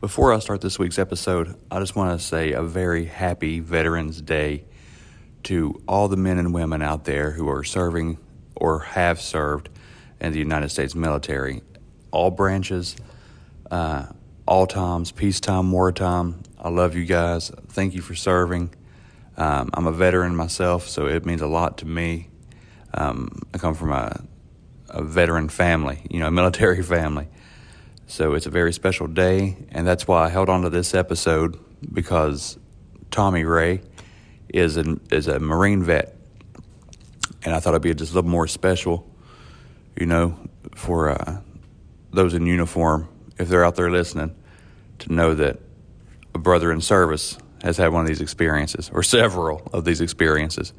Before I start this week's episode, I just want to say a very happy Veterans Day to all the men and women out there who are serving or have served in the United States military. All branches, uh, all times, peacetime, wartime. I love you guys. Thank you for serving. Um, I'm a veteran myself, so it means a lot to me. Um, I come from a, a veteran family, you know, a military family. So it's a very special day, and that's why I held on to this episode because Tommy Ray is a, is a Marine vet, and I thought it'd be just a little more special, you know, for uh, those in uniform, if they're out there listening, to know that a brother in service has had one of these experiences, or several of these experiences.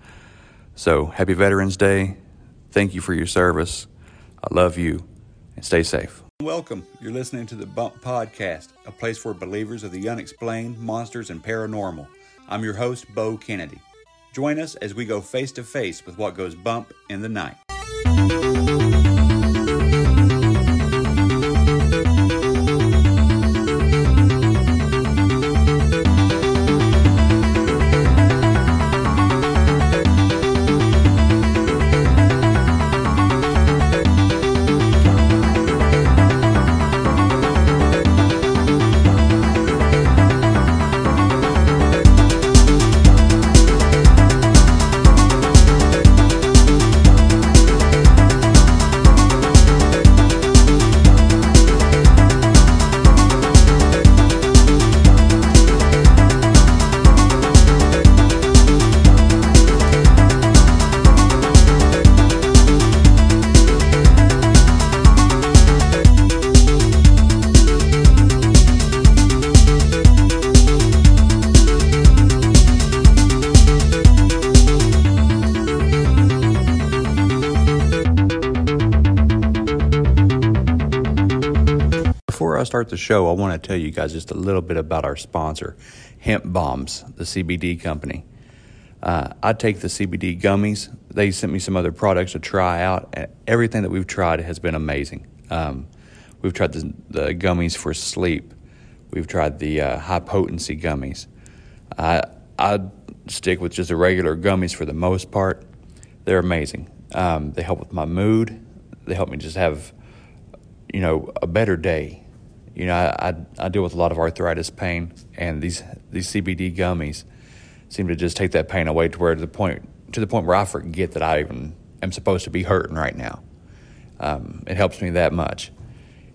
So, happy Veterans Day. Thank you for your service. I love you, and stay safe. Welcome. You're listening to the Bump Podcast, a place for believers of the unexplained, monsters, and paranormal. I'm your host, Bo Kennedy. Join us as we go face to face with what goes bump in the night. I start the show, I want to tell you guys just a little bit about our sponsor, Hemp Bombs, the CBD company. Uh, I take the CBD gummies. They sent me some other products to try out, and everything that we've tried has been amazing. Um, we've tried the, the, gummies for sleep. We've tried the uh, high potency gummies. I I stick with just the regular gummies for the most part. They're amazing. Um, they help with my mood. They help me just have, you know, a better day. You know, I, I, I deal with a lot of arthritis pain, and these these CBD gummies seem to just take that pain away to where the point to the point where I forget that I even am supposed to be hurting right now. Um, it helps me that much.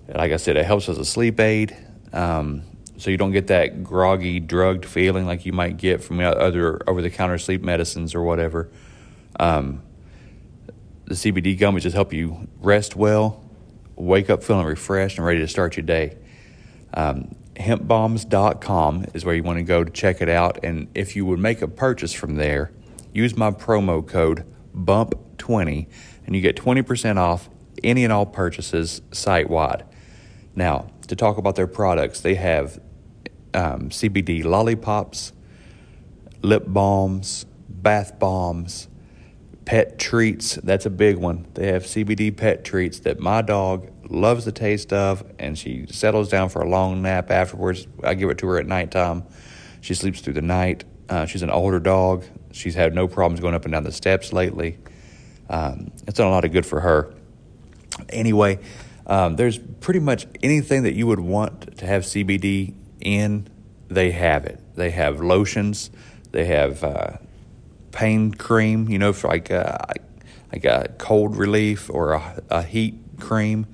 Like I said, it helps as a sleep aid, um, so you don't get that groggy, drugged feeling like you might get from other over-the-counter sleep medicines or whatever. Um, the CBD gummies just help you rest well, wake up feeling refreshed and ready to start your day. Um, hempbombs.com is where you want to go to check it out. And if you would make a purchase from there, use my promo code BUMP20 and you get 20% off any and all purchases site wide. Now, to talk about their products, they have um, CBD lollipops, lip balms, bath bombs, pet treats. That's a big one. They have CBD pet treats that my dog loves the taste of, and she settles down for a long nap afterwards. I give it to her at nighttime. She sleeps through the night. Uh, she's an older dog. She's had no problems going up and down the steps lately. Um, it's done a lot of good for her. Anyway, um, there's pretty much anything that you would want to have CBD in, they have it. They have lotions, they have uh, pain cream, you know, for like a, like a cold relief or a, a heat cream.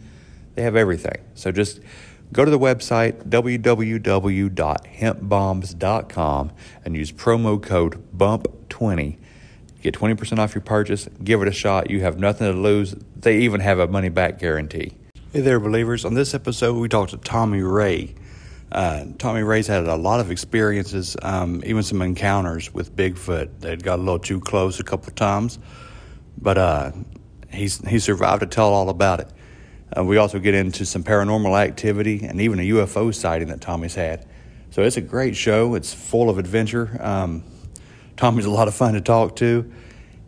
They have everything. So just go to the website www.hempbombs.com and use promo code BUMP20. Get 20% off your purchase. Give it a shot. You have nothing to lose. They even have a money back guarantee. Hey there, believers. On this episode, we talked to Tommy Ray. Uh, Tommy Ray's had a lot of experiences, um, even some encounters with Bigfoot. They'd got a little too close a couple times, but uh, he's he survived to tell all about it. Uh, we also get into some paranormal activity and even a UFO sighting that Tommy's had. So it's a great show. It's full of adventure. Um, Tommy's a lot of fun to talk to.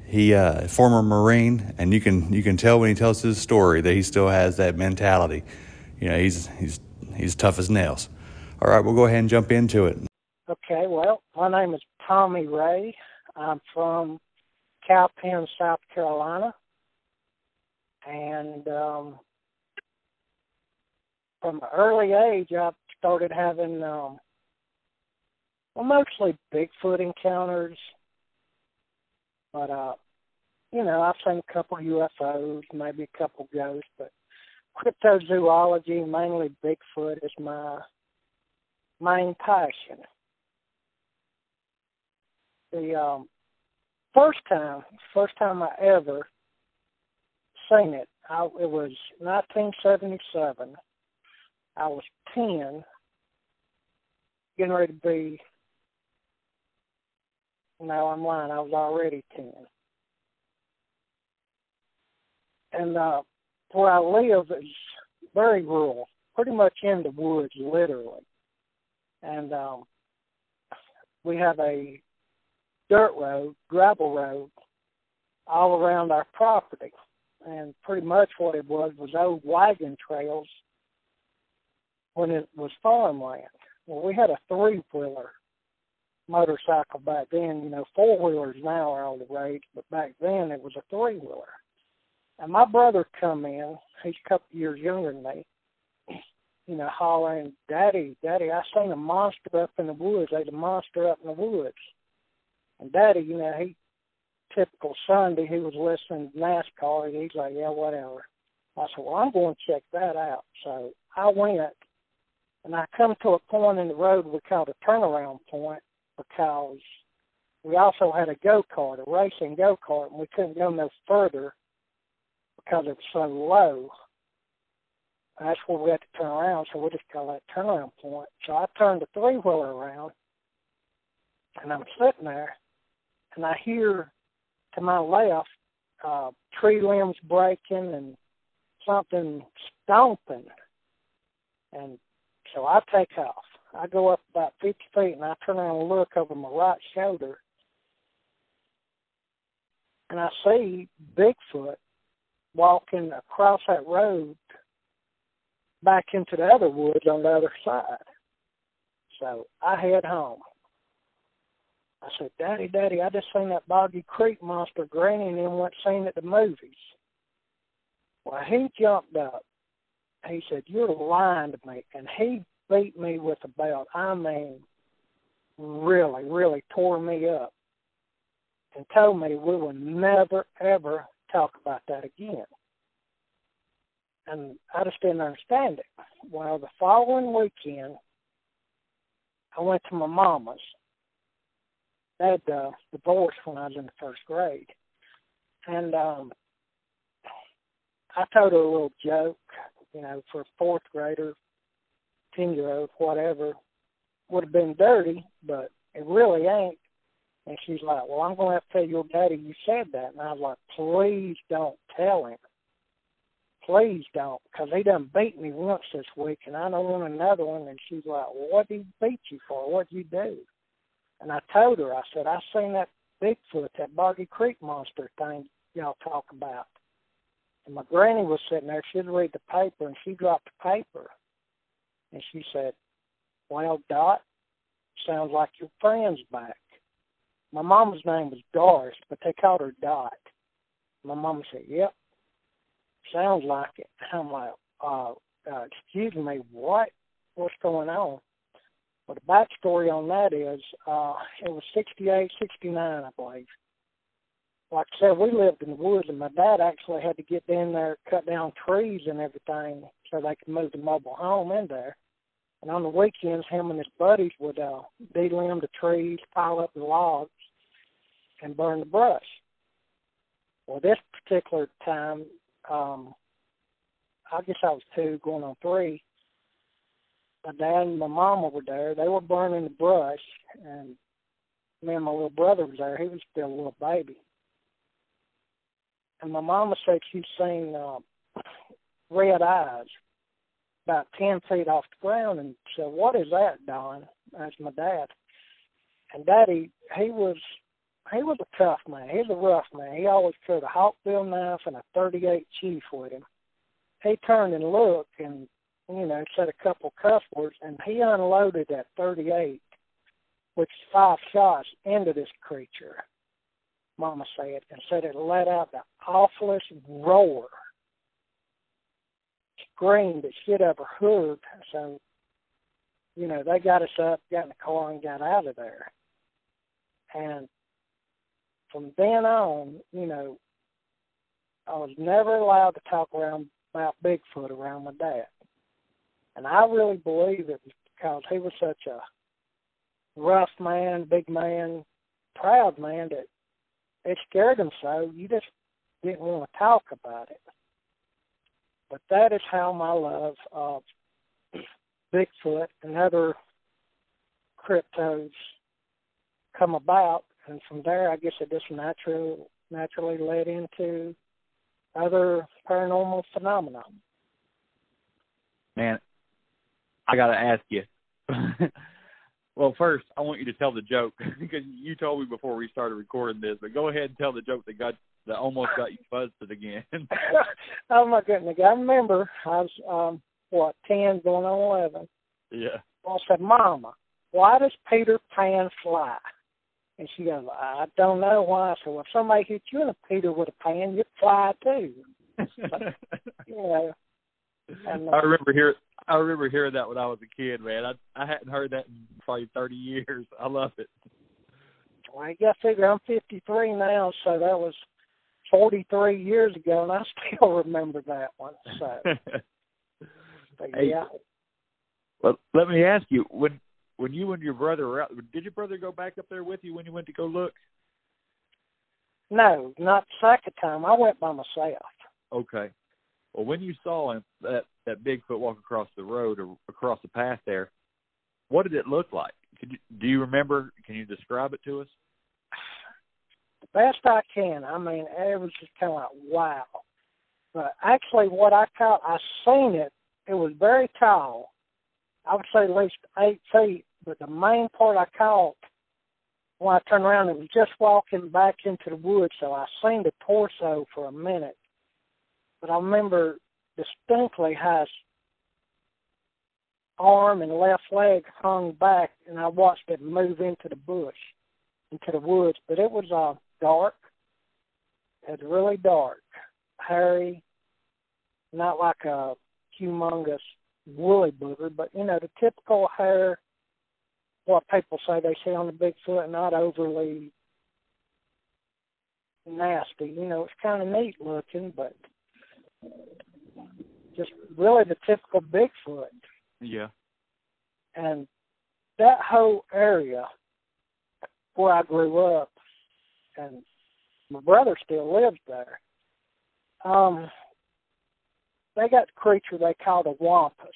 He uh, former Marine, and you can you can tell when he tells his story that he still has that mentality. You know, he's he's he's tough as nails. All right, we'll go ahead and jump into it. Okay, well, my name is Tommy Ray. I'm from Cowpens, South Carolina. And um, from an early age, I started having, um, well, mostly Bigfoot encounters. But, uh, you know, I've seen a couple UFOs, maybe a couple ghosts, but cryptozoology, mainly Bigfoot, is my main passion. The um, first time, first time I ever seen it, I, it was 1977. I was 10, getting ready to be. No, I'm lying. I was already 10. And uh, where I live is very rural, pretty much in the woods, literally. And um, we have a dirt road, gravel road, all around our property. And pretty much what it was was old wagon trails when it was farmland. Well, we had a three wheeler motorcycle back then. You know, four wheelers now are all the rage, but back then it was a three wheeler. And my brother come in, he's a couple years younger than me, you know, hollering, Daddy, Daddy, I seen a monster up in the woods. There's a monster up in the woods. And Daddy, you know, he typical Sunday, he was listening to NASCAR and he's like, Yeah, whatever. I said, Well, I'm going to check that out. So I went and I come to a point in the road we called a turnaround point because we also had a go kart, a racing go kart, and we couldn't go no further because it was so low. That's where we had to turn around, so we just call that turnaround point. So I turned the three wheeler around, and I'm sitting there, and I hear to my left uh, tree limbs breaking and something stomping, and so I take off. I go up about 50 feet, and I turn around and look over my right shoulder, and I see Bigfoot walking across that road back into the other woods on the other side. So I head home. I said, Daddy, Daddy, I just seen that Boggy Creek monster Granny and them went seen at the movies. Well, he jumped up. He said, You're lying to me. And he beat me with a belt. I mean, really, really tore me up and told me we would never, ever talk about that again. And I just didn't understand it. Well, the following weekend, I went to my mama's. They had uh, divorced when I was in the first grade. And um, I told her a little joke, you know, for a fourth grader, 10 year old, whatever. Would have been dirty, but it really ain't. And she's like, Well, I'm going to have to tell your daddy you said that. And I was like, Please don't tell him. Please don't, because he done beat me once this week, and I don't want another one. And she's like, Well, what did he beat you for? What'd you do? And I told her, I said, I seen that Bigfoot, that Boggy Creek monster thing y'all talk about. And my granny was sitting there, she'd read the paper, and she dropped the paper. And she said, Well, Dot, sounds like your friend's back. My mama's name was Doris, but they called her Dot. My mama said, "Yep, sounds like it." I'm like, uh, uh, "Excuse me, what? What's going on?" Well, the backstory on that is, uh, it was 68, 69, I believe. Like I said, we lived in the woods, and my dad actually had to get in there, cut down trees and everything, so they could move the mobile home in there. And on the weekends, him and his buddies would uh, de-limb the trees, pile up the logs, and burn the brush. Well, this particular time, um, I guess I was two, going on three. My dad and my mama were there. They were burning the brush, and me and my little brother was there. He was still a little baby. And my mama said she'd seen uh, red eyes about 10 feet off the ground and said, What is that, Don? That's my dad. And Daddy, he was he was a tough man. He's a rough man. He always carried a Hawkbill knife and a 38 Chief with him. He turned and looked, and you know, said a couple cuss words, and he unloaded that 38, which five shots, into this creature. Mama said, and said it let out the awfulest roar, scream that she'd ever heard. So, you know, they got us up, got in the car, and got out of there. And from then on, you know, I was never allowed to talk around about Bigfoot around my dad. And I really believe it was because he was such a rough man, big man, proud man that it scared him so you just didn't want to talk about it. But that is how my love of Bigfoot and other cryptos come about and from there I guess it just natural naturally led into other paranormal phenomena. Man, I got to ask you. well, first, I want you to tell the joke because you told me before we started recording this. But go ahead and tell the joke that got that almost got you buzzed again. oh my goodness! I remember I was um what ten going on eleven. Yeah. I said, "Mama, why does Peter Pan fly?" And she goes, "I don't know why." So if somebody hit you in a Peter with a pan, you'd fly too. but, you know. And, uh, I remember hearing I remember hearing that when I was a kid, man. I I hadn't heard that in probably thirty years. I love it. Well, I got to figure I'm 53 now, so that was 43 years ago, and I still remember that one. So, but Hey. yeah, Well, let me ask you when when you and your brother were out. Did your brother go back up there with you when you went to go look? no, not the second time. I went by myself. Okay. Well, when you saw him that that Bigfoot walk across the road or across the path there, what did it look like? Could you, do you remember? Can you describe it to us? The best I can. I mean, it was just kind of like wow. But actually, what I caught, I seen it. It was very tall. I would say at least eight feet. But the main part I caught when I turned around, it was just walking back into the woods. So I seen the torso for a minute. But I remember distinctly how his arm and left leg hung back, and I watched it move into the bush, into the woods. But it was uh, dark. It was really dark, hairy, not like a humongous woolly booger, but you know the typical hair. What people say they see on the Bigfoot, not overly nasty. You know, it's kind of neat looking, but just really the typical Bigfoot. Yeah. And that whole area where I grew up, and my brother still lives there. Um, they got the creature they call the wampus,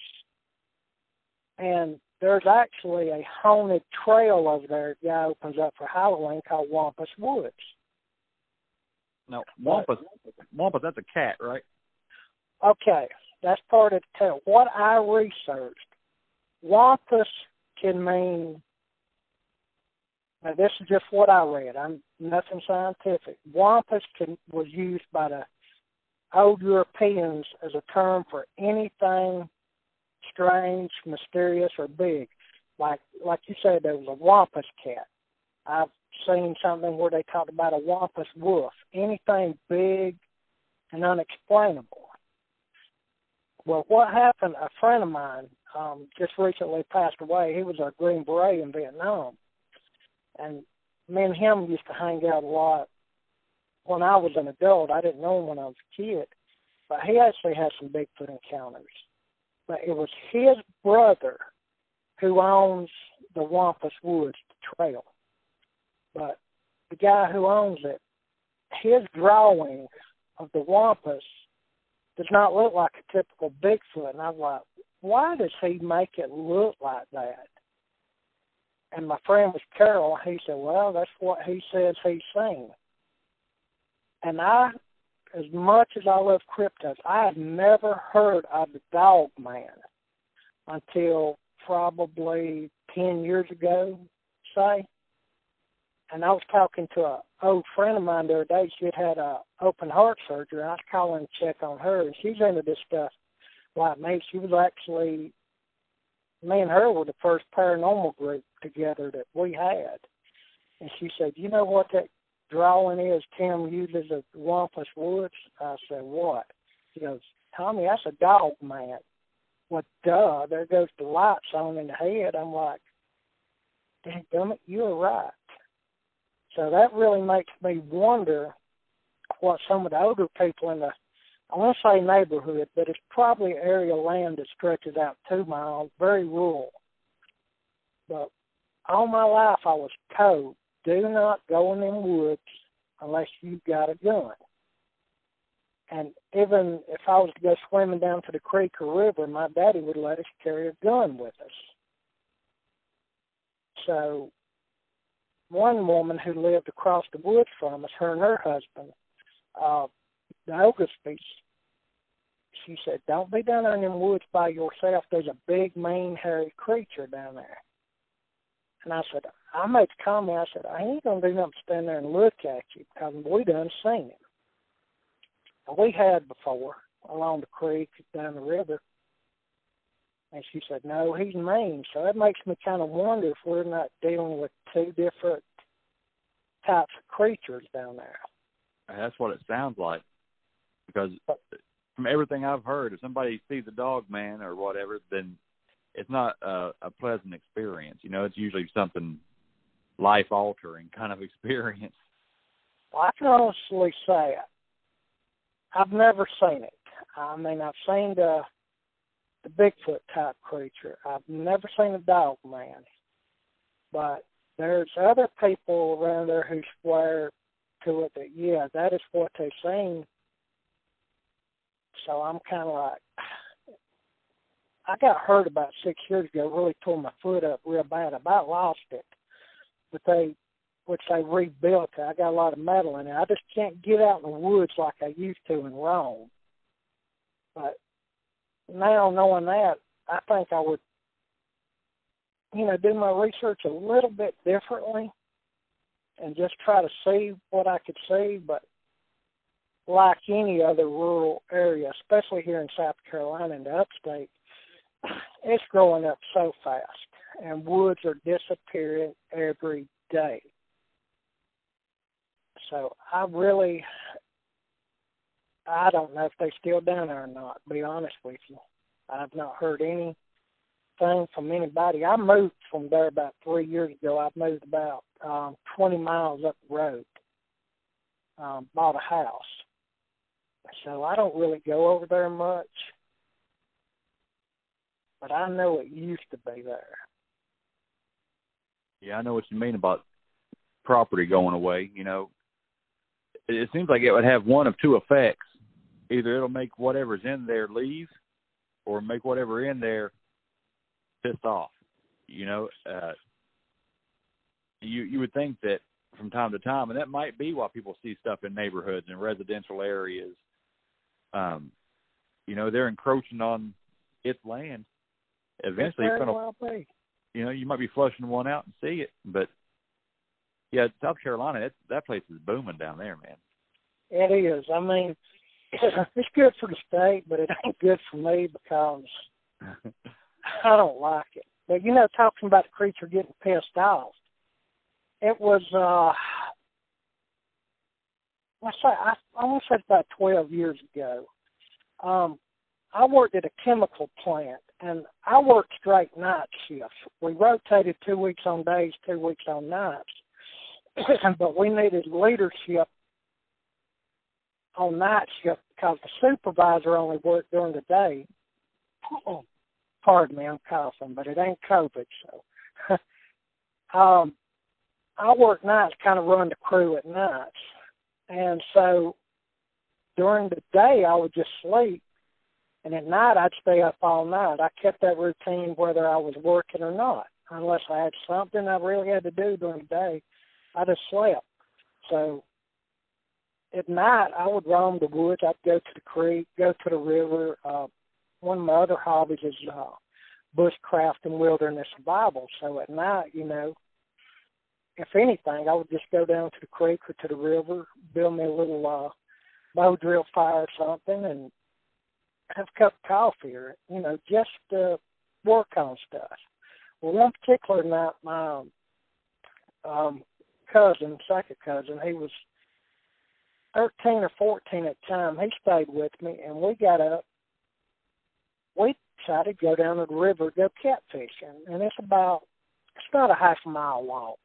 and there's actually a haunted trail over there. The guy opens up for Halloween called Wampus Woods. Now, Wampus, Wampus, that's a cat, right? Okay, that's part of tale. What I researched, wampus can mean. Now this is just what I read. I'm nothing scientific. Wampus can was used by the old Europeans as a term for anything strange, mysterious, or big. Like like you said, there was a wampus cat. I've seen something where they talked about a wampus wolf. Anything big and unexplainable. Well, what happened? A friend of mine um, just recently passed away. He was a Green Beret in Vietnam, and me and him used to hang out a lot. When I was an adult, I didn't know him when I was a kid, but he actually had some Bigfoot encounters. But it was his brother who owns the Wampus Woods Trail. But the guy who owns it, his drawing of the Wampus does not look like a typical Bigfoot. And I'm like, why does he make it look like that? And my friend was Carol. He said, well, that's what he says he's seen. And I, as much as I love cryptos, I had never heard of the dog man until probably 10 years ago, say. And I was talking to a old friend of mine the other day. She had had a open heart surgery. I was calling to check on her, and she's into this stuff like me. She was actually me and her were the first paranormal group together that we had. And she said, You know what that drawing is Tim uses of Wampus Woods? I said, What? She goes, Tommy, that's a dog man. What duh, there goes the lights on in the head. I'm like, Damn it, you're right. So that really makes me wonder what some of the older people in the I want to say neighborhood, but it's probably area land that stretches out two miles, very rural. But all my life I was told, do not go in them woods unless you've got a gun. And even if I was to go swimming down to the creek or river, my daddy would let us carry a gun with us. So one woman who lived across the woods from us, her and her husband, uh, the Oglesby's, she said, Don't be down there in them woods by yourself. There's a big, mean, hairy creature down there. And I said, I made the comment, I said, I ain't gonna do nothing stand there and look at you because we done seen him. We had before along the creek, down the river. And she said, No, he's mean. So that makes me kind of wonder if we're not dealing with two different types of creatures down there. That's what it sounds like. Because from everything I've heard, if somebody sees a dog man or whatever, then it's not a, a pleasant experience. You know, it's usually something life altering kind of experience. Well, I can honestly say I've never seen it. I mean, I've seen the the Bigfoot type creature. I've never seen a dog man, but there's other people around there who swear to it that yeah, that is what they've seen. So I'm kind of like, I got hurt about six years ago. Really tore my foot up real bad. About lost it, but they, which they rebuilt it. I got a lot of metal in it. I just can't get out in the woods like I used to and roam. But now knowing that, I think I would, you know, do my research a little bit differently and just try to see what I could see. But like any other rural area, especially here in South Carolina and the upstate, it's growing up so fast, and woods are disappearing every day. So I really, I don't know if they're still down there or not. To be honest with you, I've not heard anything from anybody. I moved from there about three years ago. I moved about um, 20 miles up the road. Um, bought a house, so I don't really go over there much but I know it used to be there. Yeah, I know what you mean about property going away. You know, it seems like it would have one of two effects: either it'll make whatever's in there leave, or make whatever in there pissed off. You know, uh, you you would think that from time to time, and that might be why people see stuff in neighborhoods and residential areas. Um, you know, they're encroaching on its land eventually you're gonna well you know you might be flushing one out and see it but yeah south carolina it, that place is booming down there man it is i mean it's good for the state but it ain't good for me because i don't like it but you know talking about the creature getting pissed off it was uh I say I I want to say about twelve years ago. Um, I worked at a chemical plant, and I worked straight night shifts. We rotated two weeks on days, two weeks on nights, but we needed leadership on night shift because the supervisor only worked during the day. Pardon me, I'm coughing, but it ain't COVID, so. um, I work nights, kind of run the crew at nights, and so during the day I would just sleep and at night, I'd stay up all night. I kept that routine whether I was working or not. Unless I had something I really had to do during the day, I just slept. So at night, I would roam the woods. I'd go to the creek, go to the river. Uh, one of my other hobbies is uh, bushcraft and wilderness survival. So at night, you know, if anything, I would just go down to the creek or to the river, build me a little uh, bow drill fire or something, and have a cup of coffee or you know just uh, work on stuff. Well, one particular night, my um, cousin, second cousin, he was thirteen or fourteen at the time. He stayed with me, and we got up. We decided to go down to the river go catfishing, and it's about it's not a half mile walk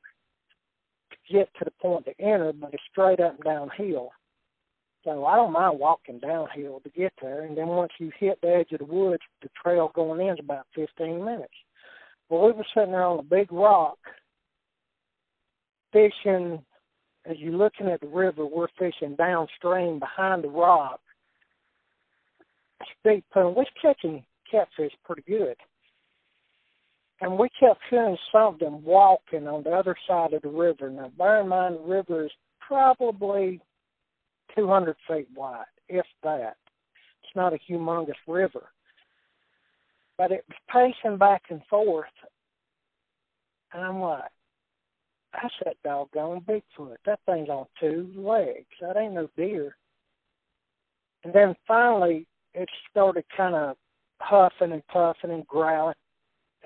to get to the point to enter, but it's straight up and downhill. So I don't mind walking downhill to get there, and then once you hit the edge of the woods, the trail going in is about 15 minutes. Well, we were sitting there on a big rock, fishing. As you're looking at the river, we're fishing downstream behind the rock. Big pool. We're catching catfish pretty good. And we kept hearing something walking on the other side of the river. Now, bear in mind, the river is probably 200 feet wide, if that. It's not a humongous river. But it was pacing back and forth. And I'm like, that's that doggone Bigfoot. That thing's on two legs. That ain't no deer. And then finally, it started kind of huffing and puffing and growling.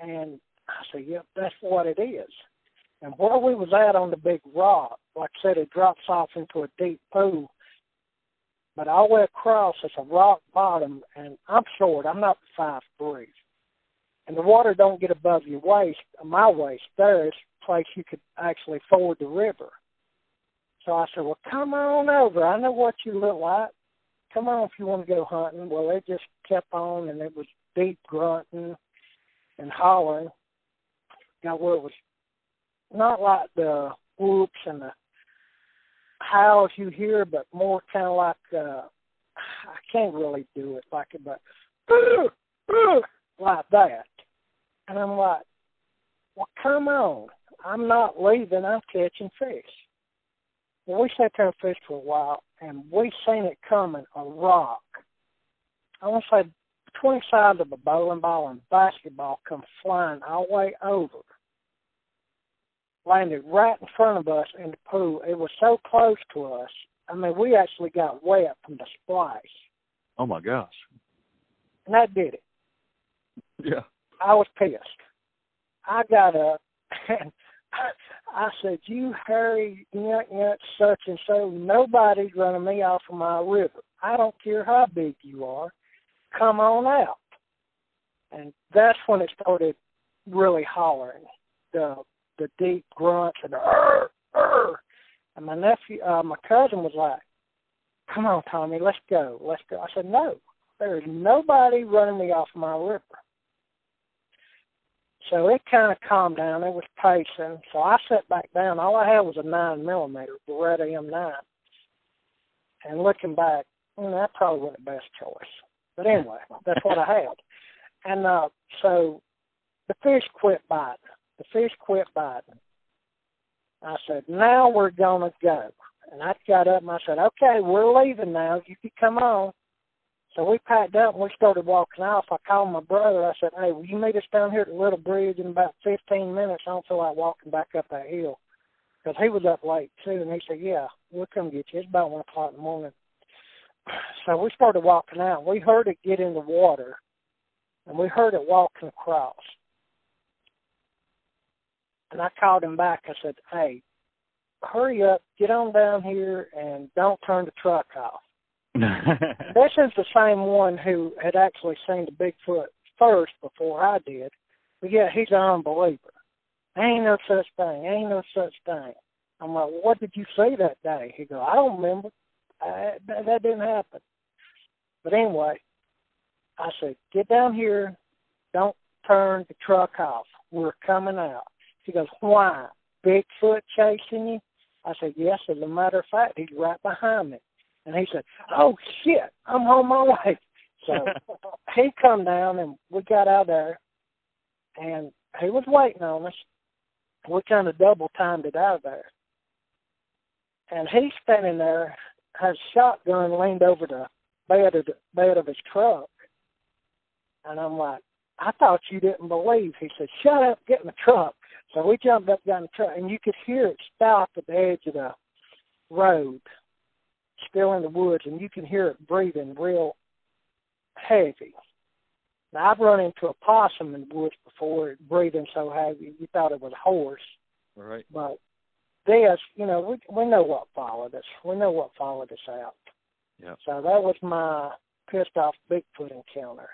And I said, yep, that's what it is. And where we was at on the big rock, like I said, it drops off into a deep pool but all the way across it's a rock bottom, and I'm short. I'm not five three, and the water don't get above your waist, my waist. There is a place you could actually ford the river. So I said, "Well, come on over. I know what you look like. Come on if you want to go hunting." Well, it just kept on, and it was deep grunting and hollering. Now, where it was not like the whoops and the howls you hear, but more kind of like uh, I can't really do it like it, but like that. And I'm like, well, come on, I'm not leaving. I'm catching fish. Well, we sat there and fished for a while, and we seen it coming a rock. I want to say between sides of a bowling ball and basketball come flying all the way over landed right in front of us in the pool. It was so close to us. I mean, we actually got wet from the splash. Oh my gosh! And that did it. Yeah. I was pissed. I got up and I said, "You hurry, such and so. Nobody's running me off of my river. I don't care how big you are. Come on out." And that's when it started really hollering. The the deep grunts and the Arr! Arr! and my nephew, uh, my cousin was like, "Come on, Tommy, let's go, let's go." I said, "No, there is nobody running me off my river." So it kind of calmed down. It was pacing. So I sat back down. All I had was a nine millimeter Beretta M9. And looking back, well, that probably wasn't the best choice. But anyway, that's what I had. And uh, so the fish quit biting. The fish quit biting. I said, now we're to go. And I got up and I said, okay, we're leaving now. You can come on. So we packed up and we started walking off. I called my brother. I said, hey, will you meet us down here at the little bridge in about 15 minutes? I don't feel like walking back up that hill. Because he was up late too. And he said, yeah, we'll come get you. It's about 1 o'clock in the morning. So we started walking out. We heard it get in the water. And we heard it walking across. And I called him back. I said, "Hey, hurry up, get on down here, and don't turn the truck off." This is the same one who had actually seen the Bigfoot first before I did. But yeah, he's an unbeliever. Ain't no such thing. Ain't no such thing. I'm like, what did you see that day? He goes, I don't remember. I, that, that didn't happen. But anyway, I said, get down here. Don't turn the truck off. We're coming out. He goes, Why? Bigfoot chasing you? I said, Yes, as a matter of fact, he's right behind me. And he said, Oh shit, I'm on my way. So he come down and we got out there and he was waiting on us. We kind of double timed it out of there. And he's standing there, has shotgun leaned over the bed of the bed of his truck. And I'm like, I thought you didn't believe. He said, Shut up, get in the truck. So we jumped up down the truck, and you could hear it stop at the edge of the road, still in the woods, and you can hear it breathing real heavy. Now I've run into a possum in the woods before, it breathing so heavy you thought it was a horse. Right. But this, you know, we we know what followed us. We know what followed us out. Yeah. So that was my pissed off Bigfoot encounter.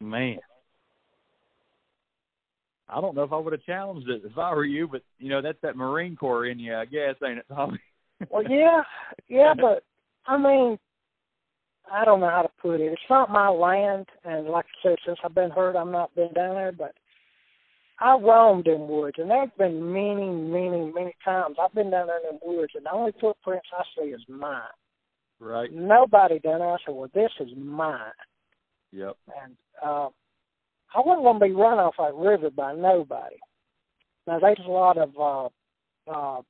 Man. I don't know if I would have challenged it if I were you, but you know that's that Marine Corps in you, I guess, ain't it, Tommy? well, yeah, yeah, but I mean, I don't know how to put it. It's not my land, and like I said, since I've been hurt, I've not been down there. But I roamed in woods, and there's been many, many, many times I've been down there in the woods, and the only footprints I see is mine. Right. Nobody down there. I said, "Well, this is mine." Yep. And uh, I wasn't going to be run off that river by nobody. Now there's a lot of uh, uh,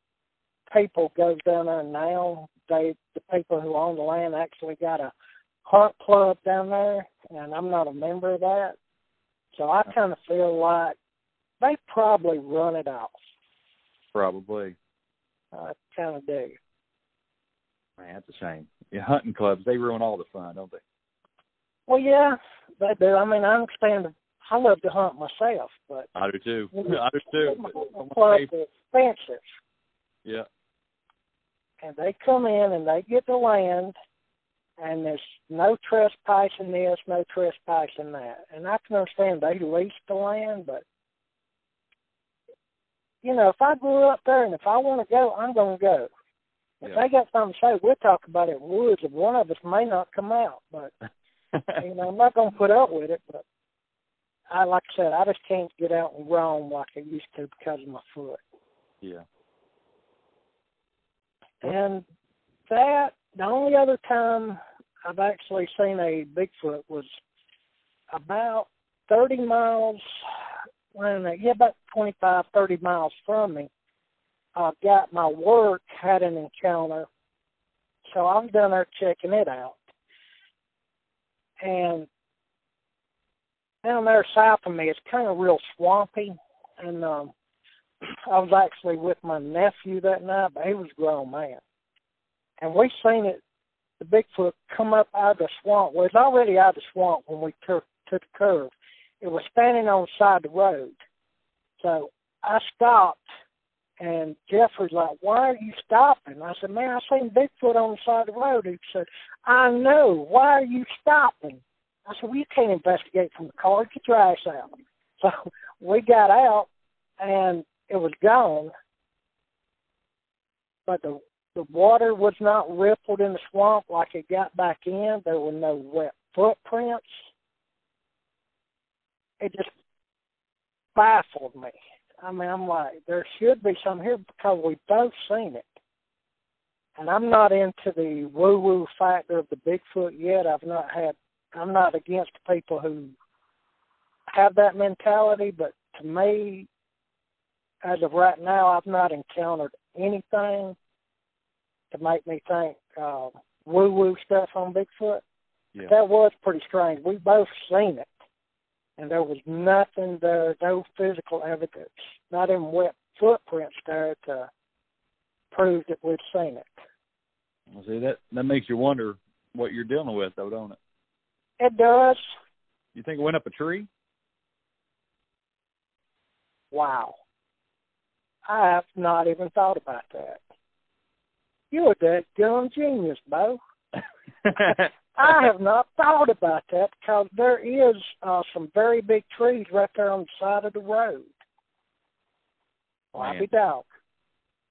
people goes down there now. They the people who own the land actually got a hunt club down there, and I'm not a member of that. So I kind of feel like they probably run it off. Probably. I kind of do. Man, that's a shame. Yeah, hunting clubs they ruin all the fun, don't they? Well, yeah, they do. I mean, I understand. I love to hunt myself, but I do too. I do too. the club is expensive. Yeah. And they come in and they get the land, and there's no trespassing this, no trespassing that. And I can understand they lease the land, but you know, if I grew up there and if I want to go, I'm going to go. If Yeah. they got something to say, we'll talk about it in woods, and one of us may not come out, but you know, I'm not going to put up with it. But I, like I said, I just can't get out and roam like I used to because of my foot. yeah. And that the only other time I've actually seen a Bigfoot was about thirty miles when yeah, about twenty five, thirty miles from me. I got my work had an encounter. So I'm down there checking it out. And down there south of me it's kinda real swampy and um I was actually with my nephew that night, but he was a grown man. And we seen it, the Bigfoot come up out of the swamp. Well, it was already out of the swamp when we took took the curve. It was standing on the side of the road. So I stopped, and Jeffrey's like, "Why are you stopping?" I said, "Man, I seen Bigfoot on the side of the road." He said, "I know. Why are you stopping?" I said, "Well, you can't investigate from the car. Get your ass out." So we got out, and it was gone, but the the water was not rippled in the swamp like it got back in. There were no wet footprints. It just baffled me. I mean, I'm like, there should be some here because we both seen it. And I'm not into the woo woo factor of the Bigfoot yet. I've not had I'm not against people who have that mentality, but to me, as of right now, I've not encountered anything to make me think uh, woo woo stuff on Bigfoot. Yeah. That was pretty strange. We both seen it, and there was nothing there, no physical evidence, not even wet footprints there to prove that we'd seen it. Well, see that that makes you wonder what you're dealing with, though, don't it? It does. You think it went up a tree? Wow. I have not even thought about that. You're a dead gum genius, Bo. I have not thought about that because there is uh, some very big trees right there on the side of the road. I'll be dog.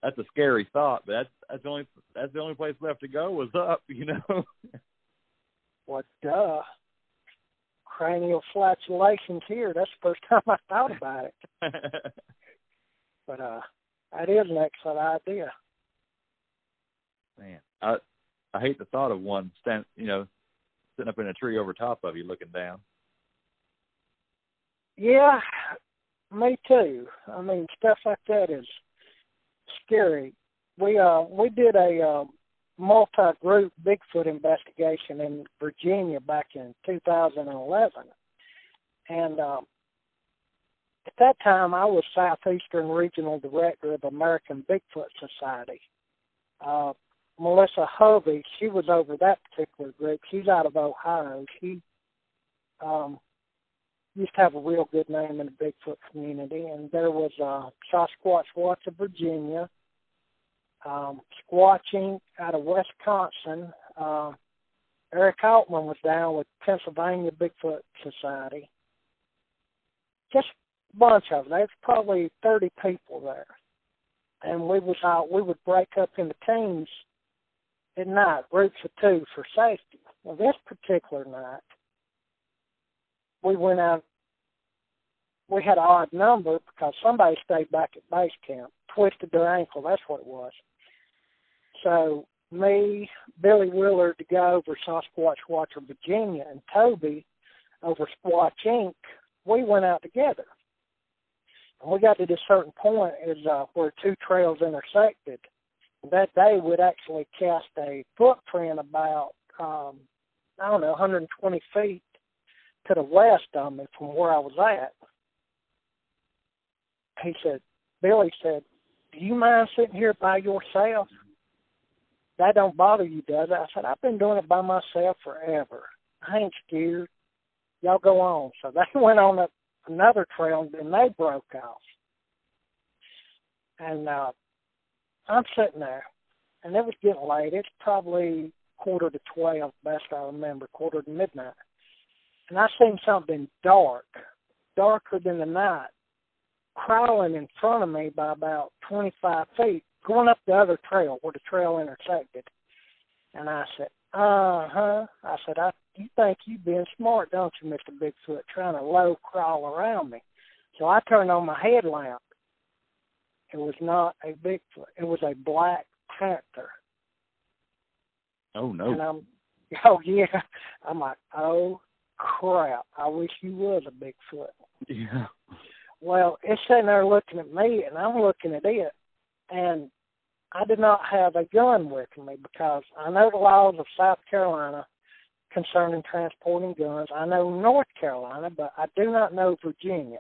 that's a scary thought, but that's that's the only that's the only place left to go was up, you know. What duh? Cranial flatulations here. That's the first time I thought about it. But uh that is an excellent idea. Man, I I hate the thought of one stand, you know, sitting up in a tree over top of you, looking down. Yeah, me too. I mean, stuff like that is scary. We uh we did a uh, multi-group Bigfoot investigation in Virginia back in 2011, and um, at that time I was Southeastern Regional Director of American Bigfoot Society. Uh, Melissa Hovey, she was over that particular group. She's out of Ohio. She um, used to have a real good name in the Bigfoot community, and there was uh, Sasquatch Watch of Virginia, um, Squatching out of Wisconsin. Uh, Eric Altman was down with Pennsylvania Bigfoot Society. Just bunch of them. There's probably 30 people there. And we was out, uh, we would break up into teams at night, groups of two for safety. Well, this particular night, we went out. We had an odd number because somebody stayed back at base camp, twisted their ankle. That's what it was. So me, Billy Willard to go over Sasquatch Watch of Virginia, and Toby over Squatch Inc. We went out together. And we got to this certain point is uh, where two trails intersected. That day we'd actually cast a footprint about um, I don't know 120 feet to the west of me from where I was at. He said, Billy said, "Do you mind sitting here by yourself?" that don't bother you, does it? I said, I've been doing it by myself forever. I ain't scared. Y'all go on. So they went on a, another trail and they broke off. And uh I'm sitting there and it was getting late. It's probably quarter to twelve, best I remember, quarter to midnight. And I seen something dark, darker than the night, crawling in front of me by about twenty five feet going up the other trail where the trail intersected. And I said, uh huh. I said, I you think you being smart, don't you, Mister Bigfoot, trying to low crawl around me? So I turned on my headlamp. It was not a Bigfoot. It was a black panther. Oh no. And I'm oh yeah. I'm like, oh crap. I wish you was a Bigfoot. Yeah. Well, it's sitting there looking at me and I'm looking at it and I did not have a gun with me because I know the laws of South Carolina concerning transporting guns. I know North Carolina, but I do not know Virginia.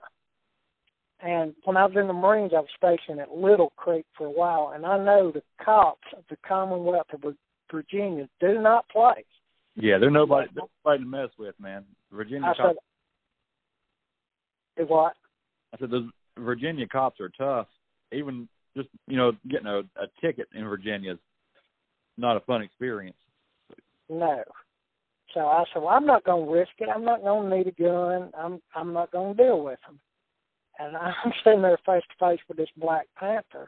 And when I was in the Marines, I was stationed at Little Creek for a while, and I know the cops of the Commonwealth of Virginia do not play. Yeah, they're nobody, they're nobody to mess with, man. Virginia I cops. Said, what? I said those Virginia cops are tough. Even just you know getting a, a ticket in Virginia is not a fun experience. No. So I said, well, I'm not going to risk it. I'm not going to need a gun. I'm I'm not going to deal with them. And I'm sitting there face to face with this Black Panther,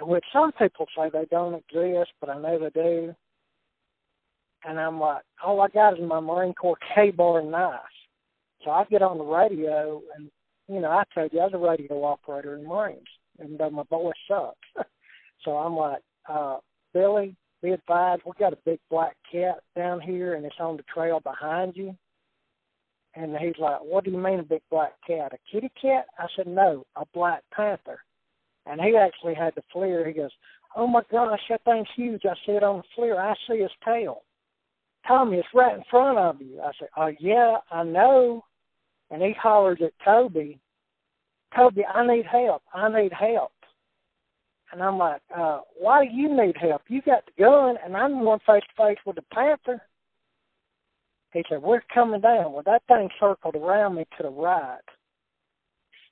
which some people say they don't exist, but I know they do. And I'm like, all I got is my Marine Corps Ka-Bar knife. So I get on the radio, and you know, I told you I was a radio operator in Marines and uh, my voice sucks. so I'm like, uh, Billy, be advised, we got a big black cat down here, and it's on the trail behind you. And he's like, what do you mean a big black cat? A kitty cat? I said, no, a black panther. And he actually had the FLIR. He goes, oh my gosh, that thing's huge. I see it on the FLIR. I see his tail. Tommy, it's right in front of you. I said, oh yeah, I know. And he hollers at Toby, Toby, I need help. I need help. And I'm like, uh, why do you need help? You got the gun, and I'm one face to face with the panther. He said, we're coming down. Well, that thing circled around me to the right.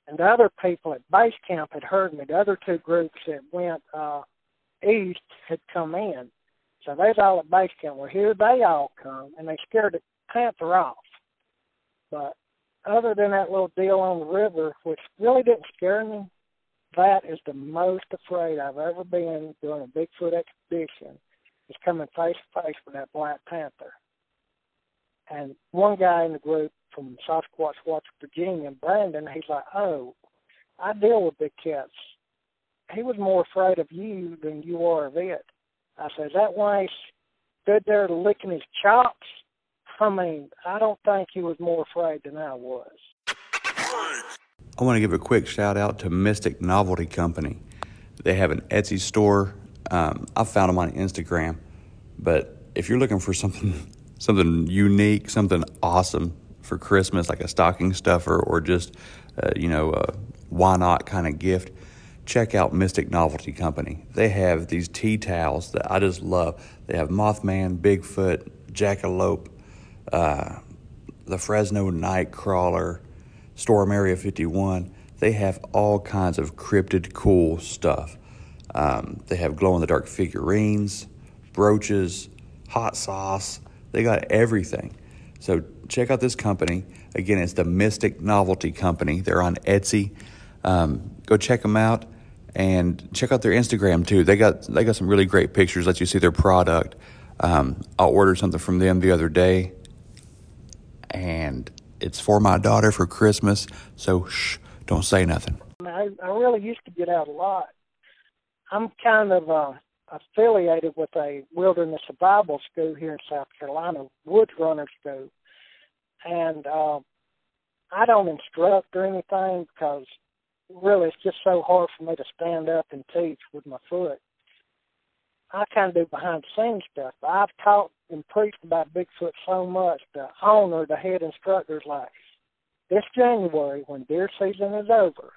And the other people at base camp had heard me. The other two groups that went uh, east had come in. So they's all at base camp. Well, here they all come, and they scared the panther off. But other than that little deal on the river, which really didn't scare me, that is the most afraid I've ever been doing a Bigfoot expedition. Is coming face to face with that Black Panther. And one guy in the group from Sasquatch Watch, Virginia, Brandon, he's like, "Oh, I deal with big cats. He was more afraid of you than you are of it." I said, "Is that he stood there licking his chops?" I mean, I don't think he was more afraid than I was. I want to give a quick shout out to Mystic Novelty Company. They have an Etsy store. Um, I found them on Instagram, but if you're looking for something something unique, something awesome for Christmas, like a stocking stuffer or just uh, you know a why not kind of gift, check out Mystic Novelty Company. They have these tea towels that I just love. They have Mothman, Bigfoot, Jackalope, uh, the Fresno Nightcrawler, Storm Area 51. They have all kinds of cryptid cool stuff. Um, they have glow in the dark figurines, brooches, hot sauce. They got everything. So check out this company. Again, it's the Mystic Novelty Company. They're on Etsy. Um, go check them out and check out their Instagram too. They got they got some really great pictures. Let you see their product. Um, I ordered something from them the other day, and it's for my daughter for Christmas. So shh, don't say nothing. I, I really used to get out a lot. I'm kind of uh, affiliated with a wilderness survival school here in South Carolina, Woods Runner School, and uh, I don't instruct or anything because really it's just so hard for me to stand up and teach with my foot. I kind of do behind the scenes stuff. I've taught and preached about Bigfoot so much. The owner, the head instructor's like, this January, when deer season is over,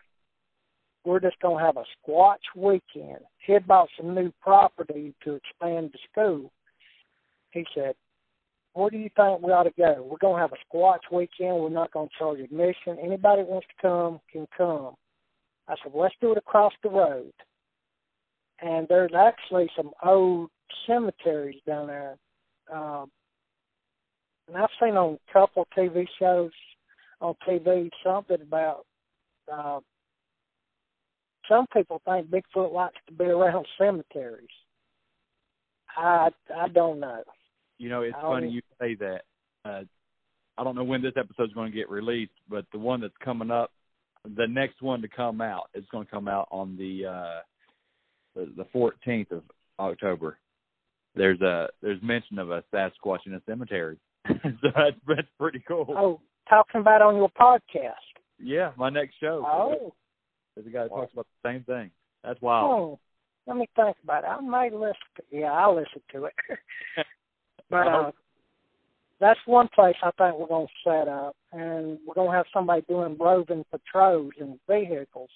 we're just going to have a squatch weekend. He had bought some new property to expand the school. He said, where do you think we ought to go? We're going to have a squatch weekend. We're not going to charge admission. Anybody that wants to come can come. I said, well, let's do it across the road. And there's actually some old cemeteries down there. Um, and I've seen on a couple TV shows on TV something about uh, some people think Bigfoot likes to be around cemeteries. I I don't know. You know, it's funny you say that. Uh, I don't know when this episode's going to get released, but the one that's coming up, the next one to come out is going to come out on the uh the, 14th of October. There's a there's mention of a Sasquatch in a cemetery, so that's that's pretty cool. Oh, talking about on your podcast? Yeah, my next show. Oh, there's a guy that talks about the same thing. That's wild. Oh, let me think about it. I might listen. To, yeah, I'll listen to it. but uh, that's one place I think we're going to set up, and we're going to have somebody doing roving patrols in vehicles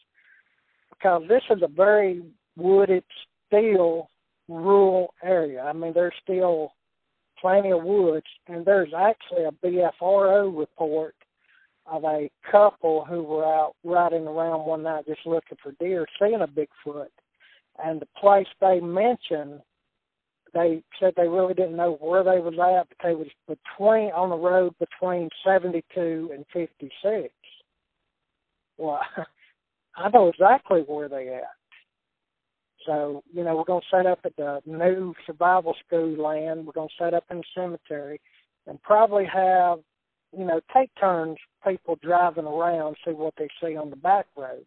because this is a very wooded, still rural area. I mean, there's still plenty of woods, and there's actually a BFRO report of a couple who were out riding around one night just looking for deer, seeing a Bigfoot. And the place they mentioned, they said they really didn't know where they was at, but they was between on the road between 72 and 56. Well, I know exactly where they at. So, you know, we're going to set up at the new survival school land. We're going to set up in the cemetery and probably have you know, take turns people driving around, see what they see on the back roads.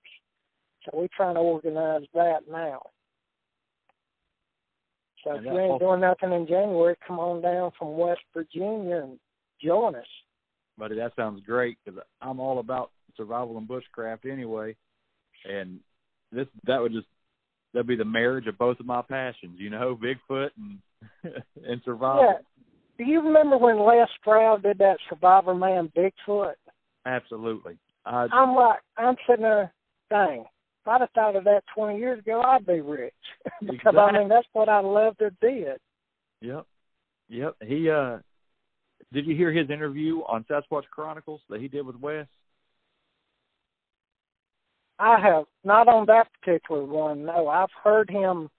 So we're trying to organize that now. So and if you ain't doing nothing in January, come on down from West Virginia and join us. Buddy, that sounds great because I'm all about survival and bushcraft anyway, and this that would just that'd be the marriage of both of my passions, you know, Bigfoot and and survival. Yeah, do you remember when Les Stroud did that Survivorman Bigfoot? Absolutely. I, I'm like, I'm sitting there, dang. If I'd have thought of that 20 years ago, I'd be rich because exactly. I mean that's what I love to did. Yep, yep. He uh, did you hear his interview on Sasquatch Chronicles that he did with Wes? I have not on that particular one. No, I've heard him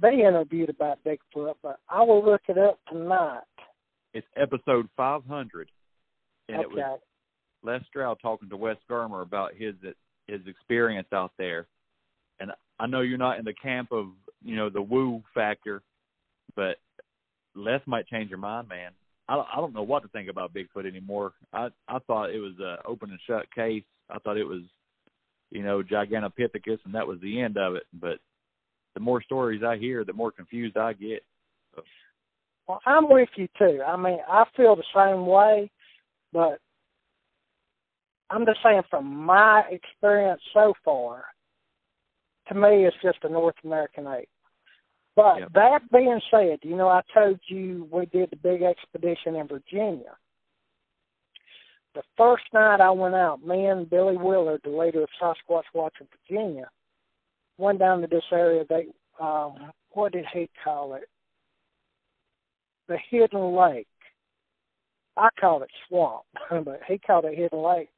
be interviewed about Bigfoot, but I will look it up tonight. It's episode 500, and okay. it was Les Stroud talking to Wes Germer about his his experience out there. And I know you're not in the camp of you know the woo factor, but Les might change your mind, man. I I don't know what to think about Bigfoot anymore. I I thought it was a open and shut case. I thought it was, you know, Gigantopithecus, and that was the end of it. But the more stories I hear, the more confused I get. So. Well, I'm with you too. I mean, I feel the same way, but I'm just saying from my experience so far, to me, it's just a North American ape. But yep. that being said, you know, I told you we did the big expedition in Virginia. The first night I went out, me and Billy Willard, the leader of Sasquatch Watch in Virginia, went down to this area. They, um, what did he call it? the hidden lake. I called it swamp, but he called it hidden lake.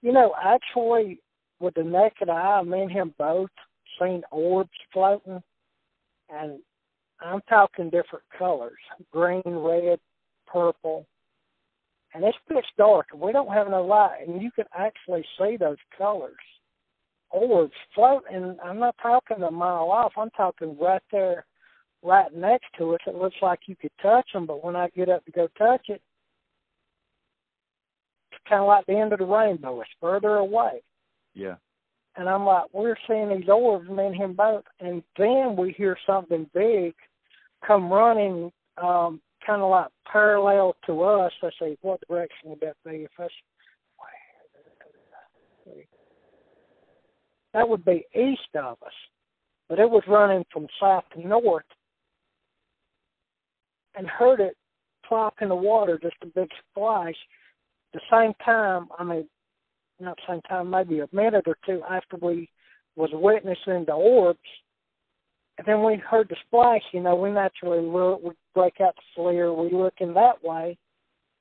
You know, actually, with the naked eye, me and him both seen orbs floating, and I'm talking different colors: green, red, purple, and it's pitch dark. And we don't have no light, and you can actually see those colors. Orbs floating. I'm not talking a mile off. I'm talking right there, right next to us. It looks like you could touch them, but when I get up to go touch it, it's kind of like the end of the rainbow. It's further away. Yeah. And I'm like, we're seeing these orbs, me and him both. And then we hear something big come running, um, kind of like parallel to us. Let's see, what direction would that be? If that's that would be east of us, but it was running from south to north, and heard it plop in the water, just a big splash. The same time, I mean, not the same time, maybe a minute or two after we was witnessing the orbs, and then we heard the splash. You know, we naturally look, we break out the FLIR, we look in that way.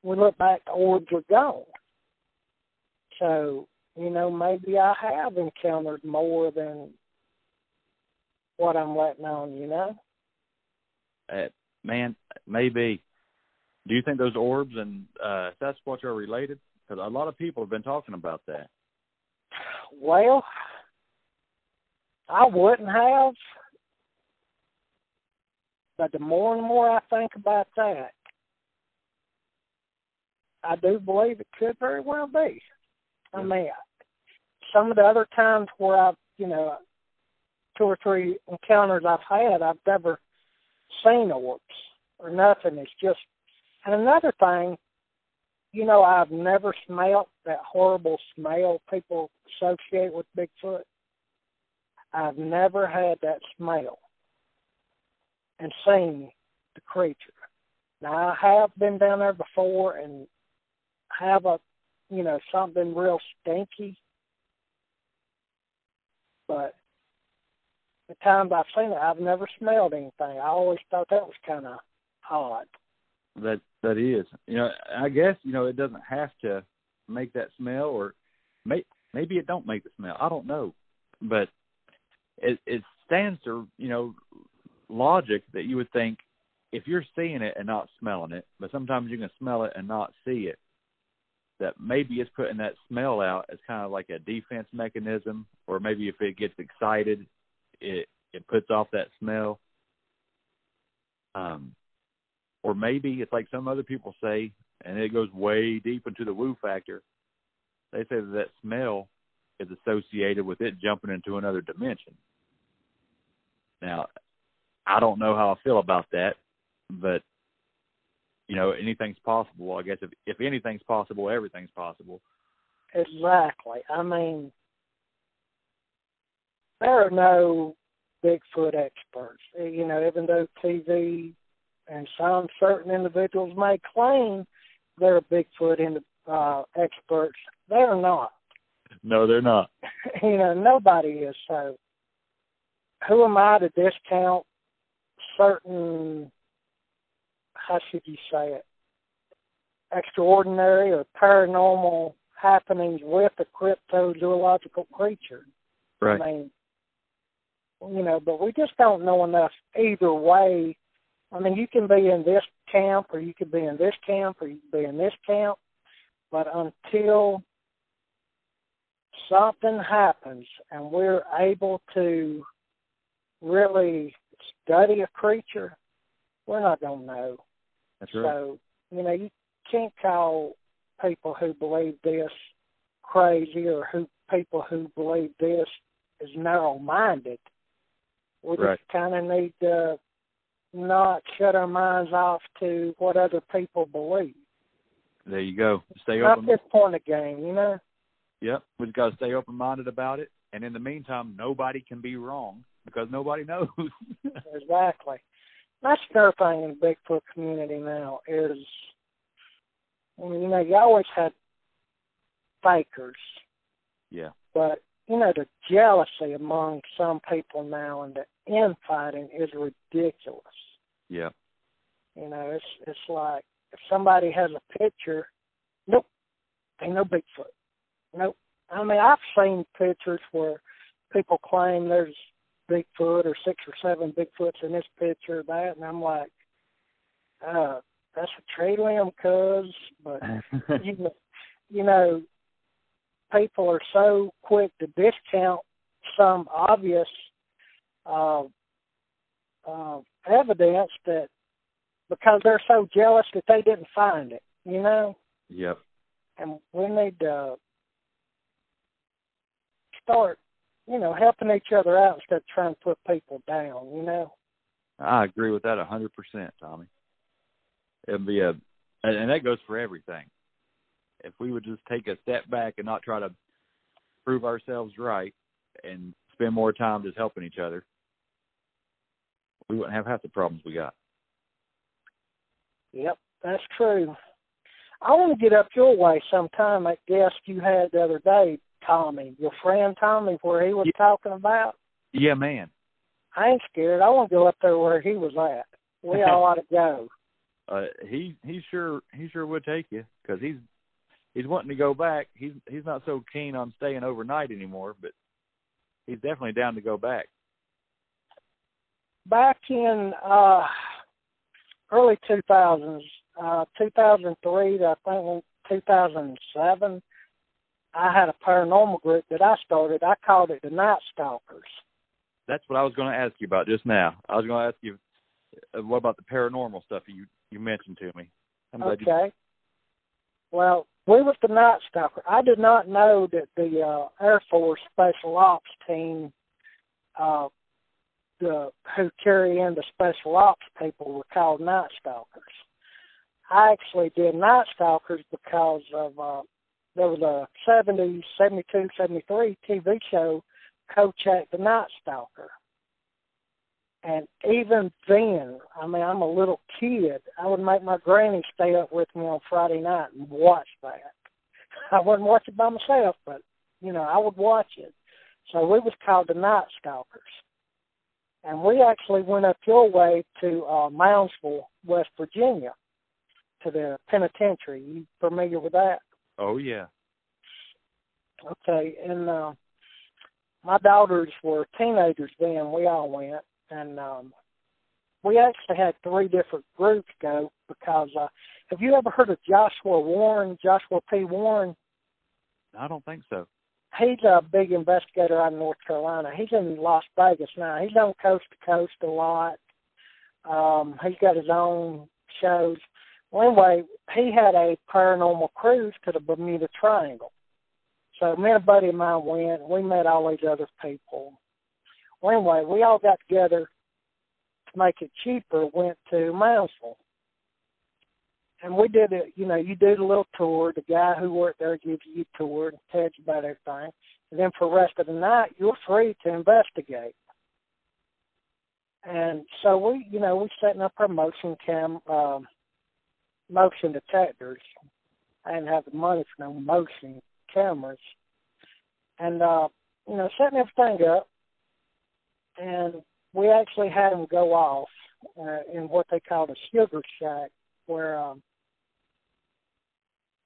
We look back, the orbs are gone. So, you know, maybe I have encountered more than what I'm letting on. You know. Uh, man, maybe. Do you think those orbs and uh, Sasquatch are related? Because a lot of people have been talking about that. Well, I wouldn't have, but the more and more I think about that, I do believe it could very well be. I mean, some of the other times where I've, you know, two or three encounters I've had, I've never seen orbs or nothing. It's just, and another thing, you know, I've never smelled that horrible smell people associate with Bigfoot. I've never had that smell and seen the creature. Now I have been down there before and have a, you know, something real stinky. But the times I've seen it, I've never smelled anything. I always thought that was kind of odd. That that is, you know, I guess you know it doesn't have to make that smell, or may, maybe it don't make the smell. I don't know, but it it stands to you know logic that you would think if you're seeing it and not smelling it, but sometimes you can smell it and not see it, that maybe it's putting that smell out as kind of like a defense mechanism, or maybe if it gets excited, it it puts off that smell. Um, or maybe it's like some other people say, and it goes way deep into the woo factor. They say that, that smell is associated with it jumping into another dimension. Now, I don't know how I feel about that, but you know, anything's possible. I guess if if anything's possible, everything's possible. Exactly. I mean, there are no Bigfoot experts. You know, even though TV and some certain individuals may claim they're Bigfoot in, uh, experts, they're not. No, they're not. you know, nobody is. So, who am I to discount certain? How should you say it? Extraordinary or paranormal happenings with a cryptozoological creature. Right. I mean, you know, but we just don't know enough either way. I mean, you can be in this camp, or you could be in this camp, or you could be in this camp, but until something happens and we're able to really study a creature, we're not going to know. That's right. So, you know, you can't call people who believe this crazy or who people who believe this is narrow minded. We Right. just kind of need to not shut our minds off to what other people believe. There you go. Stay Not open. this point of game, you know. Yep, we've got to stay open minded about it. And in the meantime, nobody can be wrong because nobody knows. Exactly. That's another thing in the Bigfoot community now is, I mean, you know, you always had fakers, yeah, but you know, the jealousy among some people now and the infighting is ridiculous. yeah, You know, it's it's like if somebody has a picture, nope, ain't no Bigfoot. Nope. I mean, I've seen pictures where people claim there's Bigfoot or six or seven Bigfoots in this picture or that, and I'm like, uh, that's a tree limb, cuz, but you know, you know, people are so quick to discount some obvious uh, uh, evidence that because they're so jealous that they didn't find it, you know. Yep. And we need to start, you know, helping each other out instead of trying to put people down, you know. I agree with that a hundred percent, Tommy. It'd be a, and that goes for everything. If we would just take a step back and not try to prove ourselves right and spend more time just helping each other, we wouldn't have half the problems we got. Yep, that's true. I want to get up your way sometime. That guest you had the other day, Tommy, your friend Tommy, where he was yeah. talking about. Yeah, man. I ain't scared. I want to go up there where he was at. We all ought to go. Uh, he he sure he sure would take you because he's he's wanting to go back. He's he's not so keen on staying overnight anymore, but he's definitely down to go back. Back in uh early 2000s, uh 2003 to I think 2007, I had a paranormal group that I started. I called it the Night Stalkers. That's what I was going to ask you about just now. I was going to ask you, uh, what about the paranormal stuff you you mentioned to me? I'm okay. You... Well, we was the Night Stalker. I did not know that the uh, Air Force Special Ops team, uh, the who carry in the Special Ops people, were called Night Stalkers. I actually did Night Stalkers because of uh, there was a 70, 72, 73 TV show, Kolchak the Night Stalker. And even then, I mean, I'm a little kid. I would make my granny stay up with me on Friday night and watch that. I wouldn't watch it by myself, but you know, I would watch it. So we was called the Night Stalkers, and we actually went up your way to uh, Moundsville, West Virginia, to the penitentiary. You familiar with that? Oh yeah. Okay, and uh, my daughters were teenagers then. We all went, and um, we actually had three different groups go because uh, have you ever heard of Joshua Warren, Joshua P. Warren? I don't think so. He's a big investigator out of North Carolina. He's in Las Vegas now. He's on coast to coast a lot. Um, he's got his own shows. Well, anyway, he had a paranormal cruise to the Bermuda Triangle. So me and a buddy of mine went. We met all these other people. Well, anyway, we all got together to make it cheaper. Went to Moundsville, and we did it. You know, you do the little tour. The guy who worked there gives you a tour and tells you about everything. And then for the rest of the night, you're free to investigate. And so we, you know, we setting up our motion cam, um, motion detectors. I didn't have the money for no motion cameras, and uh, you know, setting everything up and we actually had them go off uh, in what they called a sugar shack, where, um,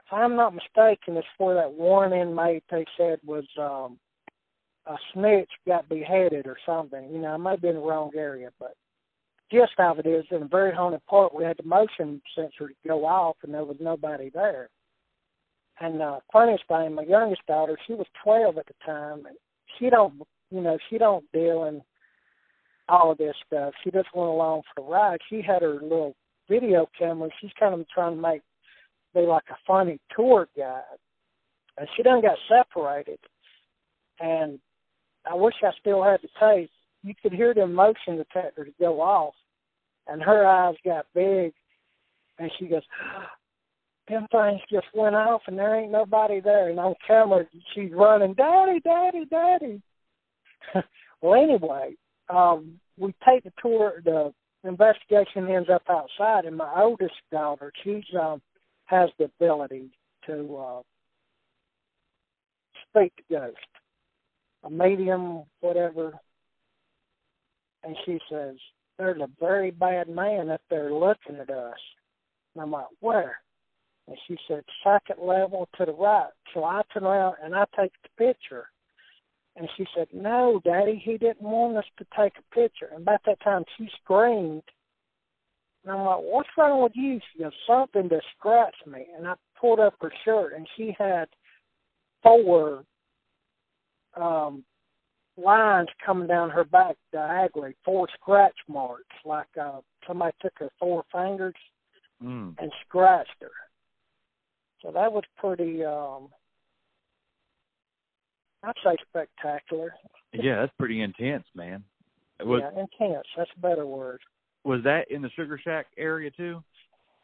if I'm not mistaken, it's where that one inmate they said was um, a snitch got beheaded or something. You know, I might been in the wrong area, but gist of it is in a very haunted part we had the motion sensor go off and there was nobody there. And uh funniest thing, my youngest daughter, she was twelve at the time and she don't you know, she don't deal in all of this stuff. She just went along for the ride. She had her little video camera. She's kind of trying to make be like a funny tour guide. And she done got separated. And I wish I still had the tape. You could hear the motion detectors go off and her eyes got big and she goes, Them things just went off and there ain't nobody there and on camera she's running, Daddy, Daddy, Daddy well anyway, um, we take the tour. The investigation ends up outside, and my oldest daughter, she's um, has the ability to uh, speak to ghosts, a medium, whatever. And she says, "There's a very bad man up there looking at us." And I'm like, where? And she said, second level to the right. So I turn around and I take the picture. And she said, no, Daddy, he didn't want us to take a picture. And about that time, she screamed. And I'm like, what's wrong with you? She goes, something to scratch me. And I pulled up her shirt, and she had four um lines coming down her back diagonally, four scratch marks, like uh somebody took her four fingers Mm. and scratched her. So that was pretty um I'd say spectacular. Yeah, that's pretty intense, man. Was yeah, intense. That's a better word. was that in the Sugar Shack area too?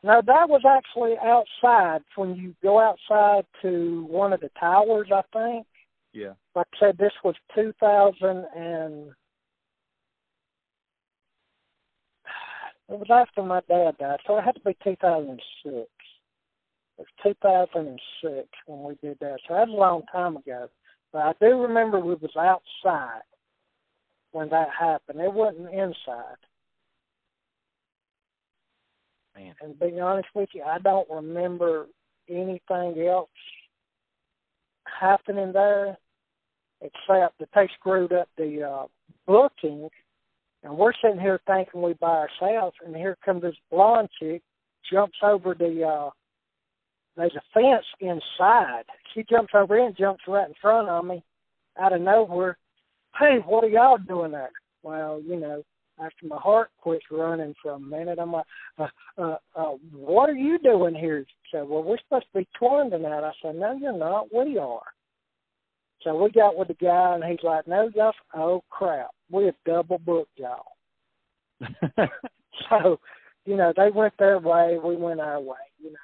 No, that was actually outside. When you go outside to one of the towers, I think. Yeah. Like I said, this was 2000 and it was after my dad died, so it had to be 2006. It was 2006 when we did that, so that's a long time ago. But I do remember we was outside when that happened. It wasn't inside. Man. And to be honest with you, I don't remember anything else happening there except that they screwed up the uh, booking. And we're sitting here thinking we by ourselves, and here comes this blonde chick, jumps over the. uh There's a fence inside. She jumps over in, jumps right in front of me, out of nowhere. Hey, what are y'all doing there? Well, you know, after my heart quits running for a minute, I'm like, uh, uh, uh, what are you doing here? She said, well, we're supposed to be touring tonight. I said, no, you're not. We are. So we got with the guy, and he's like, no, y'all, oh, crap. We have double booked y'all. So, you know, they went their way, we went our way. You know,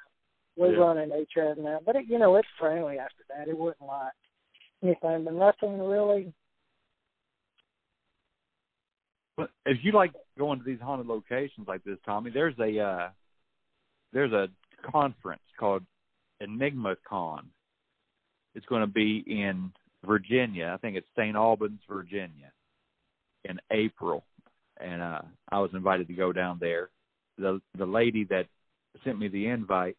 we Yeah. running each other now, but it, you know, it's friendly after that. It wasn't like anything, but nothing really. If you like going to these haunted locations like this, Tommy, there's a uh there's a conference called Enigma Con. It's going to be in Virginia. I think it's St. Albans, Virginia, in April, and uh I was invited to go down there. The the lady that sent me the invite,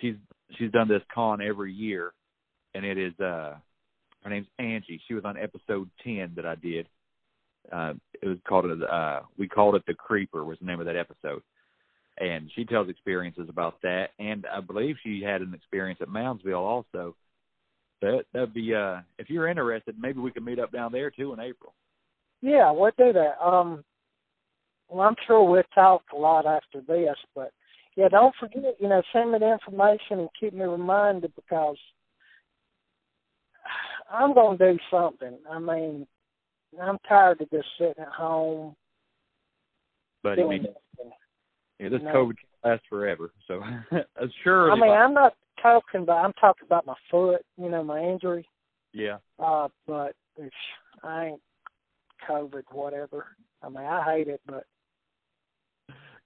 she's she's done this con every year, and it is uh her name's Angie. She was on episode ten that I did uh it was called uh we called it the creeper was the name of that episode and she tells experiences about that and i believe she had an experience at moundsville also that that'd be uh if you're interested maybe we can meet up down there too in april Yeah, we'll do that. Um, well, I'm sure we'll talk a lot after this, but yeah, don't forget, you know, send me the information and keep me reminded because I'm going to do something. I mean, I'm tired of just sitting at home but i mean yeah, this No. covid can last forever so uh, sure I mean, I'm not talking about. I'm talking about my foot. You know, my injury. yeah Uh, but it's, I ain't COVID, whatever. I mean, I hate it, but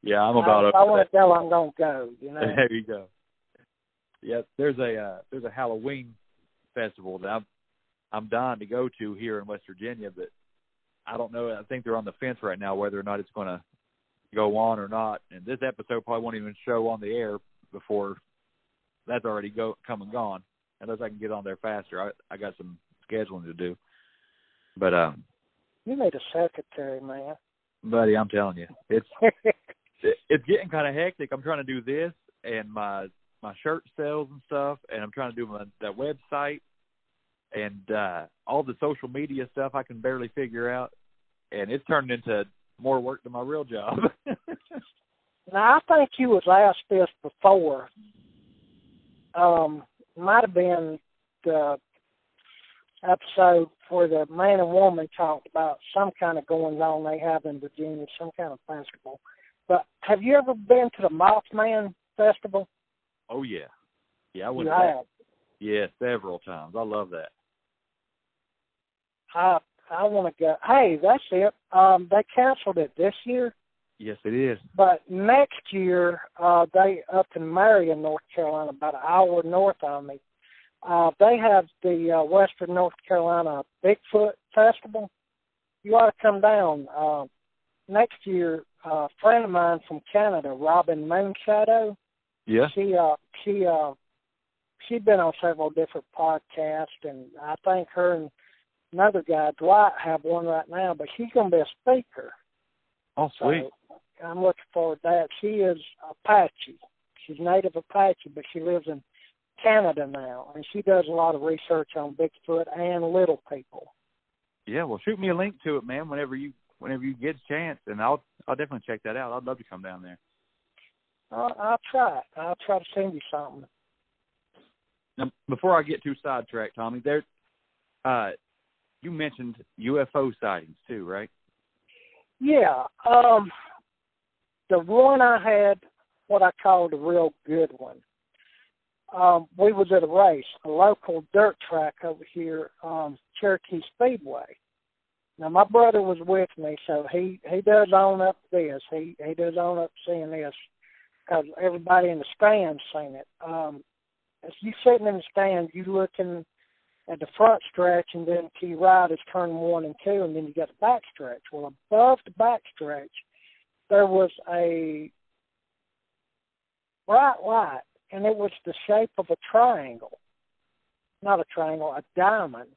yeah i'm about I, over I want to tell I'm gonna go. You know. there you go. Yeah, there's a uh, there's a Halloween festival that I'm I'm dying to go to here in West Virginia, but I don't know. I think they're on the fence right now whether or not it's going to go on or not. And this episode probably won't even show on the air before that's already go come and gone. Unless I can get on there faster, I I got some scheduling to do. But um, You need a secretary, man. buddy, I'm telling you, it's it, it's getting kind of hectic. I'm trying to do this and my my shirt sales and stuff, and I'm trying to do my that website and uh all the social media stuff. I can barely figure out, and it's turned into more work than my real job. now I think you was asked this before. Um, might have been the episode where the man and woman talked about some kind of goings on they have in Virginia, some kind of festival. But have you ever been to the Mothman Festival? oh yeah, yeah, I went. You have. Yeah, several times. I love that. I I want to go. Hey, that's it. Um, they canceled it this year, Yes, it is. but next year uh, they up in Marion, North Carolina, about an hour north of me. Uh, they have the uh, Western North Carolina Bigfoot Festival. You ought to come down. Uh, next year a friend of mine from Canada, Robin Moonshadow. Yeah. She uh she uh she'd been on several different podcasts and I think her and another guy, Dwight, have one right now, but she's gonna be a speaker. Oh, sweet. So I'm looking forward to that. She is Apache. She's native Apache, but she lives in Canada now, and she does a lot of research on Bigfoot and little people. Yeah, well, shoot me a link to it, man. Whenever you whenever you get a chance, and I'll I'll definitely check that out. I'd love to come down there. I'll, I'll try. I'll try to send you something. Now, before I get too sidetracked, Tommy, there, uh, you mentioned UFO sightings too, right? Yeah. Um, the one I had, what I called a real good one. Um, we was at a race, a local dirt track over here, um, Cherokee Speedway. Now my brother was with me, so he he does own up this. He he does own up seeing this because everybody in the stands seen it. Um, as you sitting in the stands, you looking at the front stretch, and then to your right is turn one and two, and then you got the back stretch. Well, above the back stretch, there was a bright light, and it was the shape of a triangle. Not a triangle, a diamond.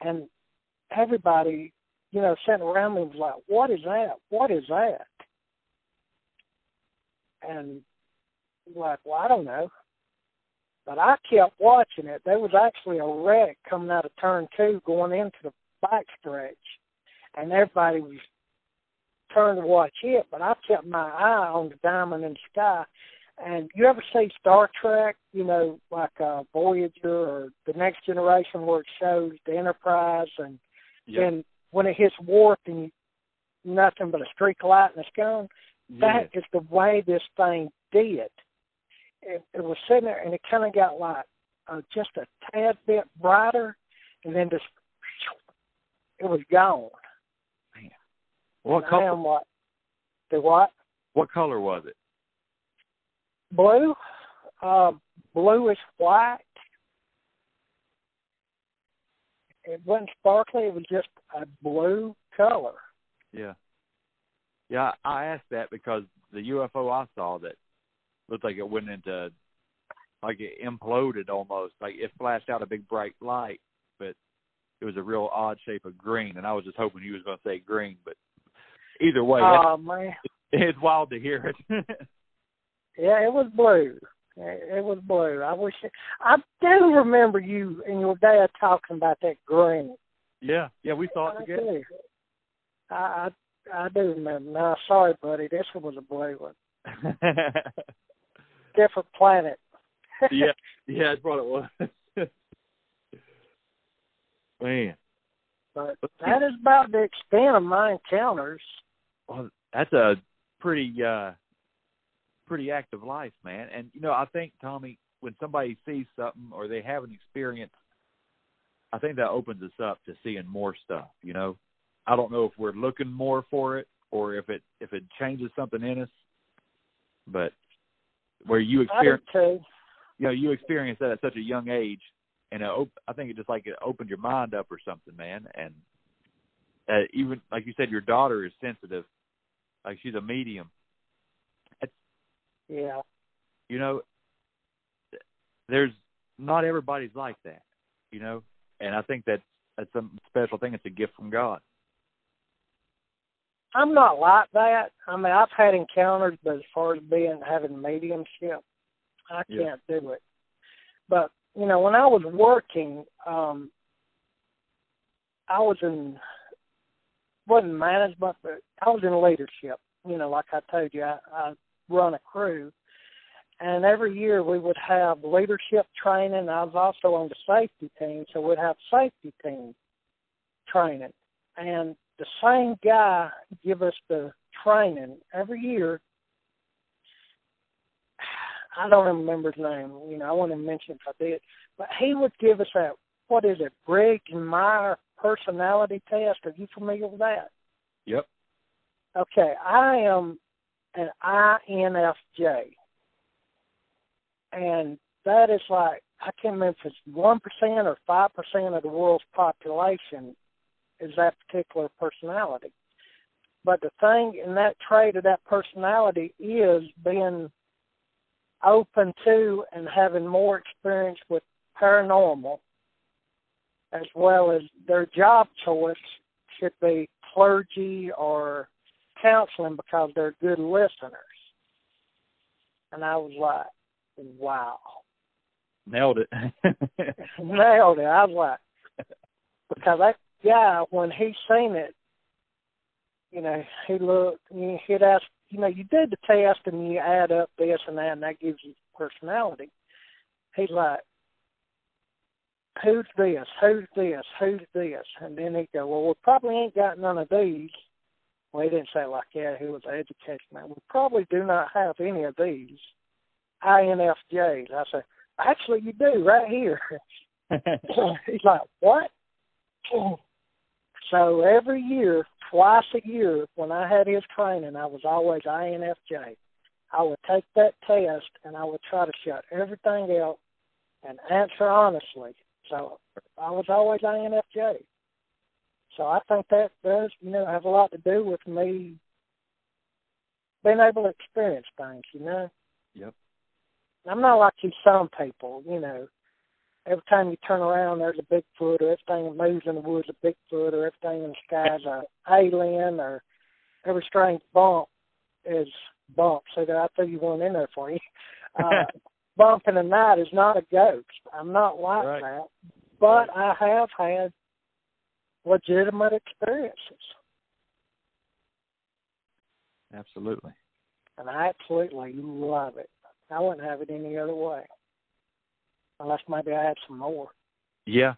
And everybody, you know, sitting around me was like, What is that? What is that? And like, Well, I don't know. But I kept watching it. There was actually a wreck coming out of turn two going into the back stretch. And everybody was turned to watch it, but I kept my eye on the diamond in the sky. And you ever see Star Trek, you know, like uh Voyager or the next generation where it shows the Enterprise and Yeah. then when it hits warp and nothing but a streak of light and it's gone. That is the way this thing did. It, it was sitting there and it kind of got like uh, just a tad bit brighter, and then just it was gone. Man. What And color? like, the what? What color was it? Blue, uh, bluish white. It wasn't sparkly. It was just a blue color. Yeah. Yeah, I asked that because the UFO I saw that looked like it went into like it imploded almost. Like it flashed out a big bright light, but it was a real odd shape of green and I was just hoping he was gonna say green, but either way, Oh man, it's wild to hear it. yeah, it was blue. It was blue. I wish it, I do remember you and your dad talking about that green. yeah, yeah, we saw it I together. do. I, I I do remember. Now, sorry, buddy, this one was a blue one. Different planet. yeah, yeah, that's what it was. Man, but that is about the extent of my encounters. well, that's a pretty uh pretty active life, man. And you know, I think Tommy, when somebody sees something or they have an experience, I think that opens us up to seeing more stuff. You know, I don't know if we're looking more for it or if it if it changes something in us, but where you experience, you know, you experience that at such a young age, and it op- I think it just like it opened your mind up or something, man. And uh, even like you said, your daughter is sensitive, like she's a medium. Yeah. you know there's not everybody's like that you know and i think that's that's a special thing it's a gift from god I'm not like that. I mean, I've had encounters, but as far as being having mediumship, I can't do it. But you know, when I was working, um, I was in wasn't management, but I was in leadership. You know, like I told you, I, I run a crew, and every year we would have leadership training. I was also on the safety team, so we'd have safety team training, and the same guy give us the training every year. I don't remember his name. You know, I wouldn't mention if I did, but he would give us that. What is it, and Meyer personality test? Are you familiar with that? yep Okay, I am an INFJ, and that is like I can't remember if it's one percent or five percent of the world's population is that particular personality. But the thing in that trait of that personality is being open to and having more experience with paranormal, as well as their job choice should be clergy or counseling because they're good listeners. And I was like, wow. Nailed it. Nailed it. I was like, because that guy, when he seen it, you know, he looked, and he'd ask, you know, you did the test and you add up this and that, and that gives you personality. He's like, who's this? Who's this? Who's this? And then he'd go, well, we probably ain't got none of these. Well, he didn't say like that. He was an education man. We probably do not have any of these INFJs. I said, actually, you do right here. He's like, what? So every year, twice a year, when I had his training, I was always INFJ. I would take that test and I would try to shut everything out and answer honestly. So I was always INFJ. So I think that does, you know, have a lot to do with me being able to experience things, you know. Yep. I'm not like you some people, you know. Every time you turn around, there's a Bigfoot, or everything that moves in the woods a Bigfoot, or everything in the sky is a alien, or every strange bump is bump. So that I threw you one in there for you. Uh, bump in the night is not a ghost. I'm not like right. that, but right. I have had legitimate experiences. Absolutely. And I absolutely love it. I wouldn't have it any other way. Unless maybe I had some more. Yeah.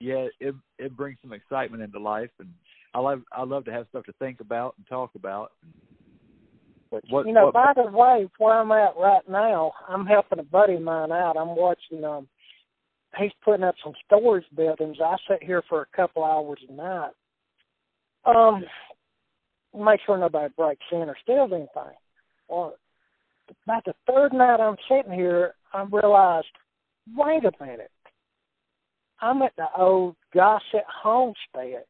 Yeah, it it brings some excitement into life and I love I love to have stuff to think about and talk about. But what, you know, what, by the way, where I'm at right now, I'm helping a buddy of mine out. I'm watching um he's putting up some storage buildings. I sit here for a couple hours a night. Um, make sure nobody breaks in or steals anything. Well, about the third night I'm sitting here, I realized, wait a minute. I'm at the old Gossett homestead.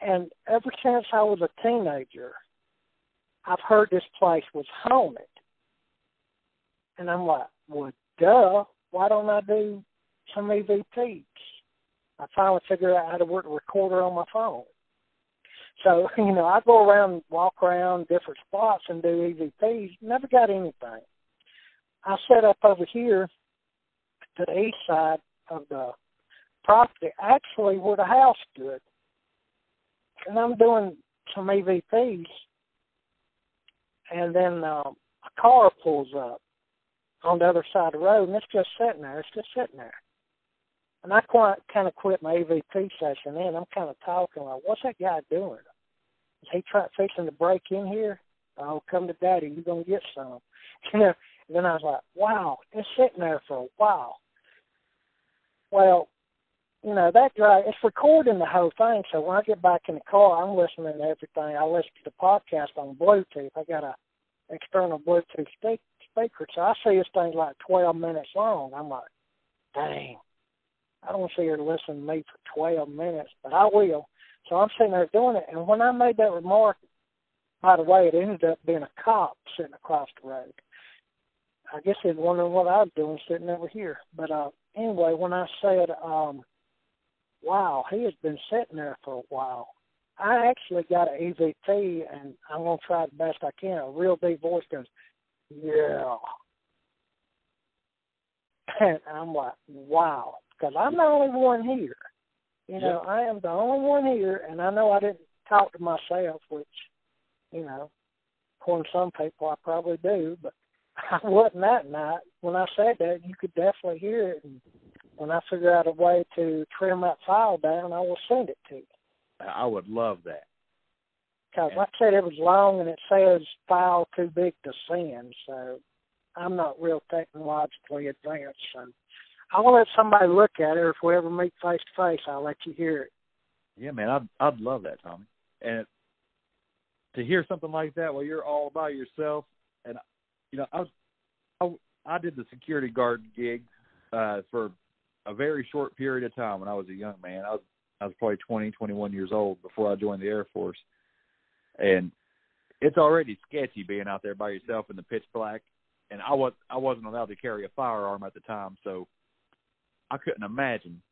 And ever since I was a teenager, I've heard this place was haunted. And I'm like, well, duh why don't I do some EVPs? I finally figured out how to work a recorder on my phone. So, you know, I go around, walk around different spots and do EVPs. Never got anything. I set up over here to the east side of the property, actually where the house stood. And I'm doing some EVPs, and then uh, a car pulls up on the other side of the road, and it's just sitting there. It's just sitting there. And I quite kind of quit my EVP session and I'm kind of talking like, what's that guy doing? Is he trying fixing to break in here? Oh, come to daddy, you're gonna get some. You know. And then I was like, wow, it's sitting there for a while. Well, you know that guy. It's recording the whole thing. So when I get back in the car, I'm listening to everything. I listen to the podcast on Bluetooth. I got a external Bluetooth speak, speaker. So I see this thing like 12 minutes long. I'm like, dang, I don't see her listen to me for 12 minutes, but I will. So I'm sitting there doing it. And when I made that remark, by the way, it ended up being a cop sitting across the road. I guess he's wondering what I was doing sitting over here. But uh anyway, when I said, um, wow, he has been sitting there for a while, I actually got an EVP, and I'm going to try the best I can. A real deep voice goes, yeah. And I'm like, wow, because I'm the only one here. You know, I am the only one here, and I know I didn't talk to myself, which, you know, according to some people, I probably do, but I wasn't that night. When I said that, you could definitely hear it. And when I figure out a way to trim that file down, I will send it to you. I would love that. Because, like I said, it was long and it says file too big to send, so I'm not real technologically advanced. So I'll let somebody look at it, or if we ever meet face to face, I'll let you hear it. Yeah, man, I'd I'd love that, Tommy. And to hear something like that while you're all by yourself, and you know, I was I, I did the security guard gig uh for a very short period of time when I was a young man. I was I was probably 20, 21 years old before I joined the Air Force. and it's already sketchy being out there by yourself in the pitch black. And I was I wasn't allowed to carry a firearm at the time, so I couldn't imagine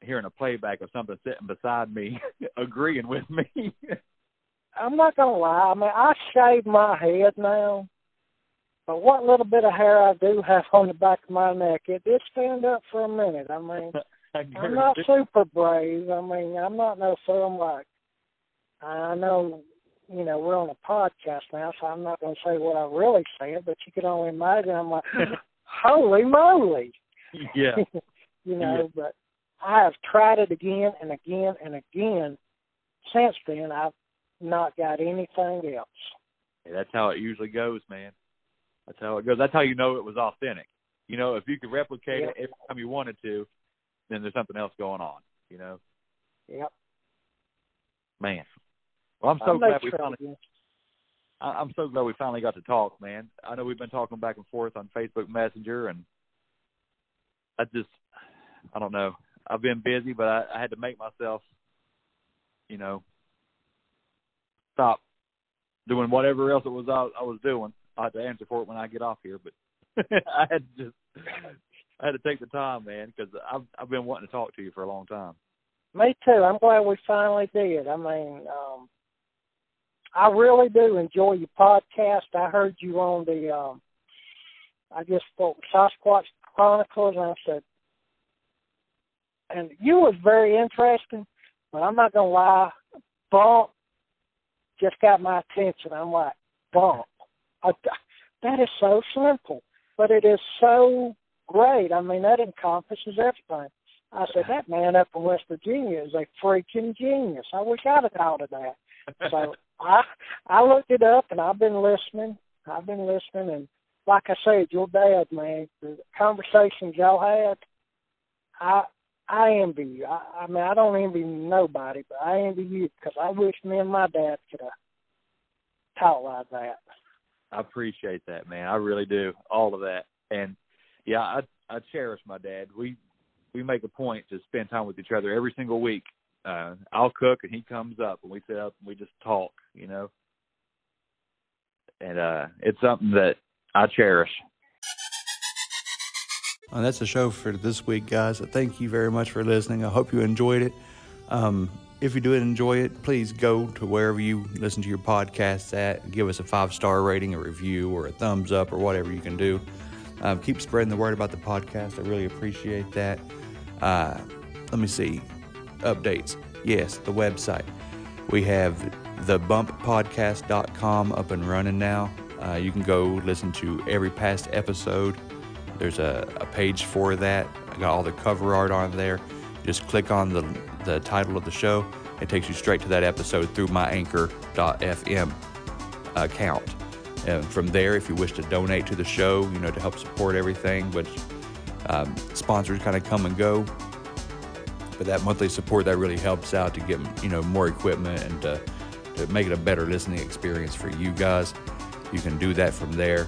hearing a playback of something sitting beside me agreeing with me. I'm not gonna lie. I mean, I shave my head now, but what little bit of hair I do have on the back of my neck, it did stand up for a minute. I mean, I'm not super brave. I mean, I'm not no film like. I know, you know, we're on a podcast now, so I'm not going to say what I really said, but you can only imagine. I'm like, holy moly! Yeah. you know, yeah. but I have tried it again and again and again. Since then, I've not got anything else. Hey, that's how it usually goes, man. That's how it goes. That's how you know it was authentic. You know, if you could replicate yep. it every time you wanted to, then there's something else going on. You know. Yep. Man. Well, I'm so glad we finally. I'm so glad we finally got to talk, man. I know we've been talking back and forth on Facebook Messenger, and I just, I don't know. I've been busy, but I, I had to make myself, you know, stop doing whatever else it was I, I was doing. I had to answer for it when I get off here, but I had to just I had to take the time, man, because I've I've been wanting to talk to you for a long time. Me too. I'm glad we finally did. I mean, um I really do enjoy your podcast. I heard you on the um I guess for Sasquatch Chronicles and I said and you was very interesting, but I'm not gonna lie, Bump just got my attention. I'm like, Bump. That is so simple, but it is so great. I mean, that encompasses everything. I said, that man up in West Virginia is a freaking genius. I wish I'd have thought of that. So I I looked it up and I've been listening. I've been listening and like I said, your dad, man, the conversations y'all had, I I envy you. I, I mean, I don't envy nobody, but I envy you because I wish me and my dad could have talked like that. I appreciate that, man. I really do. All of that, and yeah, I I cherish my dad. We we make a point to spend time with each other every single week. Uh, I'll cook and he comes up and we sit up and we just talk, you know. And uh it's something that I cherish. And that's the show for this week, guys. Thank you very much for listening. I hope you enjoyed it. Um, if you did enjoy it, please go to wherever you listen to your podcasts at. Give us a five star rating, a review, or a thumbs up, or whatever you can do. Um, keep spreading the word about the podcast. I really appreciate that. Uh, let me see. Updates. Yes, the website. We have thebumppodcast.com up and running now. Uh, you can go listen to every past episode there's a, a page for that. I got all the cover art on there. Just click on the, the title of the show. It takes you straight to that episode through my anchor.fm account. And from there, if you wish to donate to the show, you know, to help support everything, which um, sponsors kind of come and go. But that monthly support that really helps out to get you know more equipment and to, to make it a better listening experience for you guys. You can do that from there.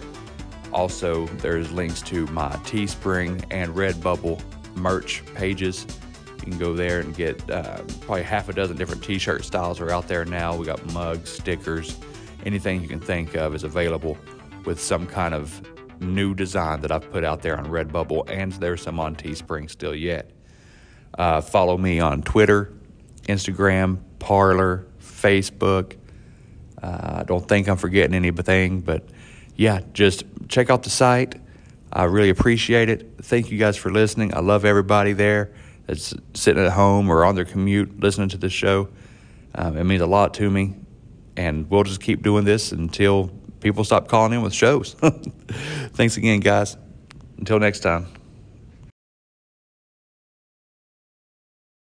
Also, there's links to my Teespring and Redbubble merch pages. You can go there and get uh, probably half a dozen different t-shirt styles are out there now. We got mugs, stickers, anything you can think of is available with some kind of new design that I've put out there on Redbubble, and there's some on Teespring still yet. Uh, follow me on Twitter, Instagram, Parler, Facebook. Uh, I don't think I'm forgetting anything, but yeah, just check out the site. I really appreciate it. Thank you guys for listening. I love everybody there that's sitting at home or on their commute listening to the show. Um, it means a lot to me. And we'll just keep doing this until people stop calling in with shows. Thanks again, guys. Until next time.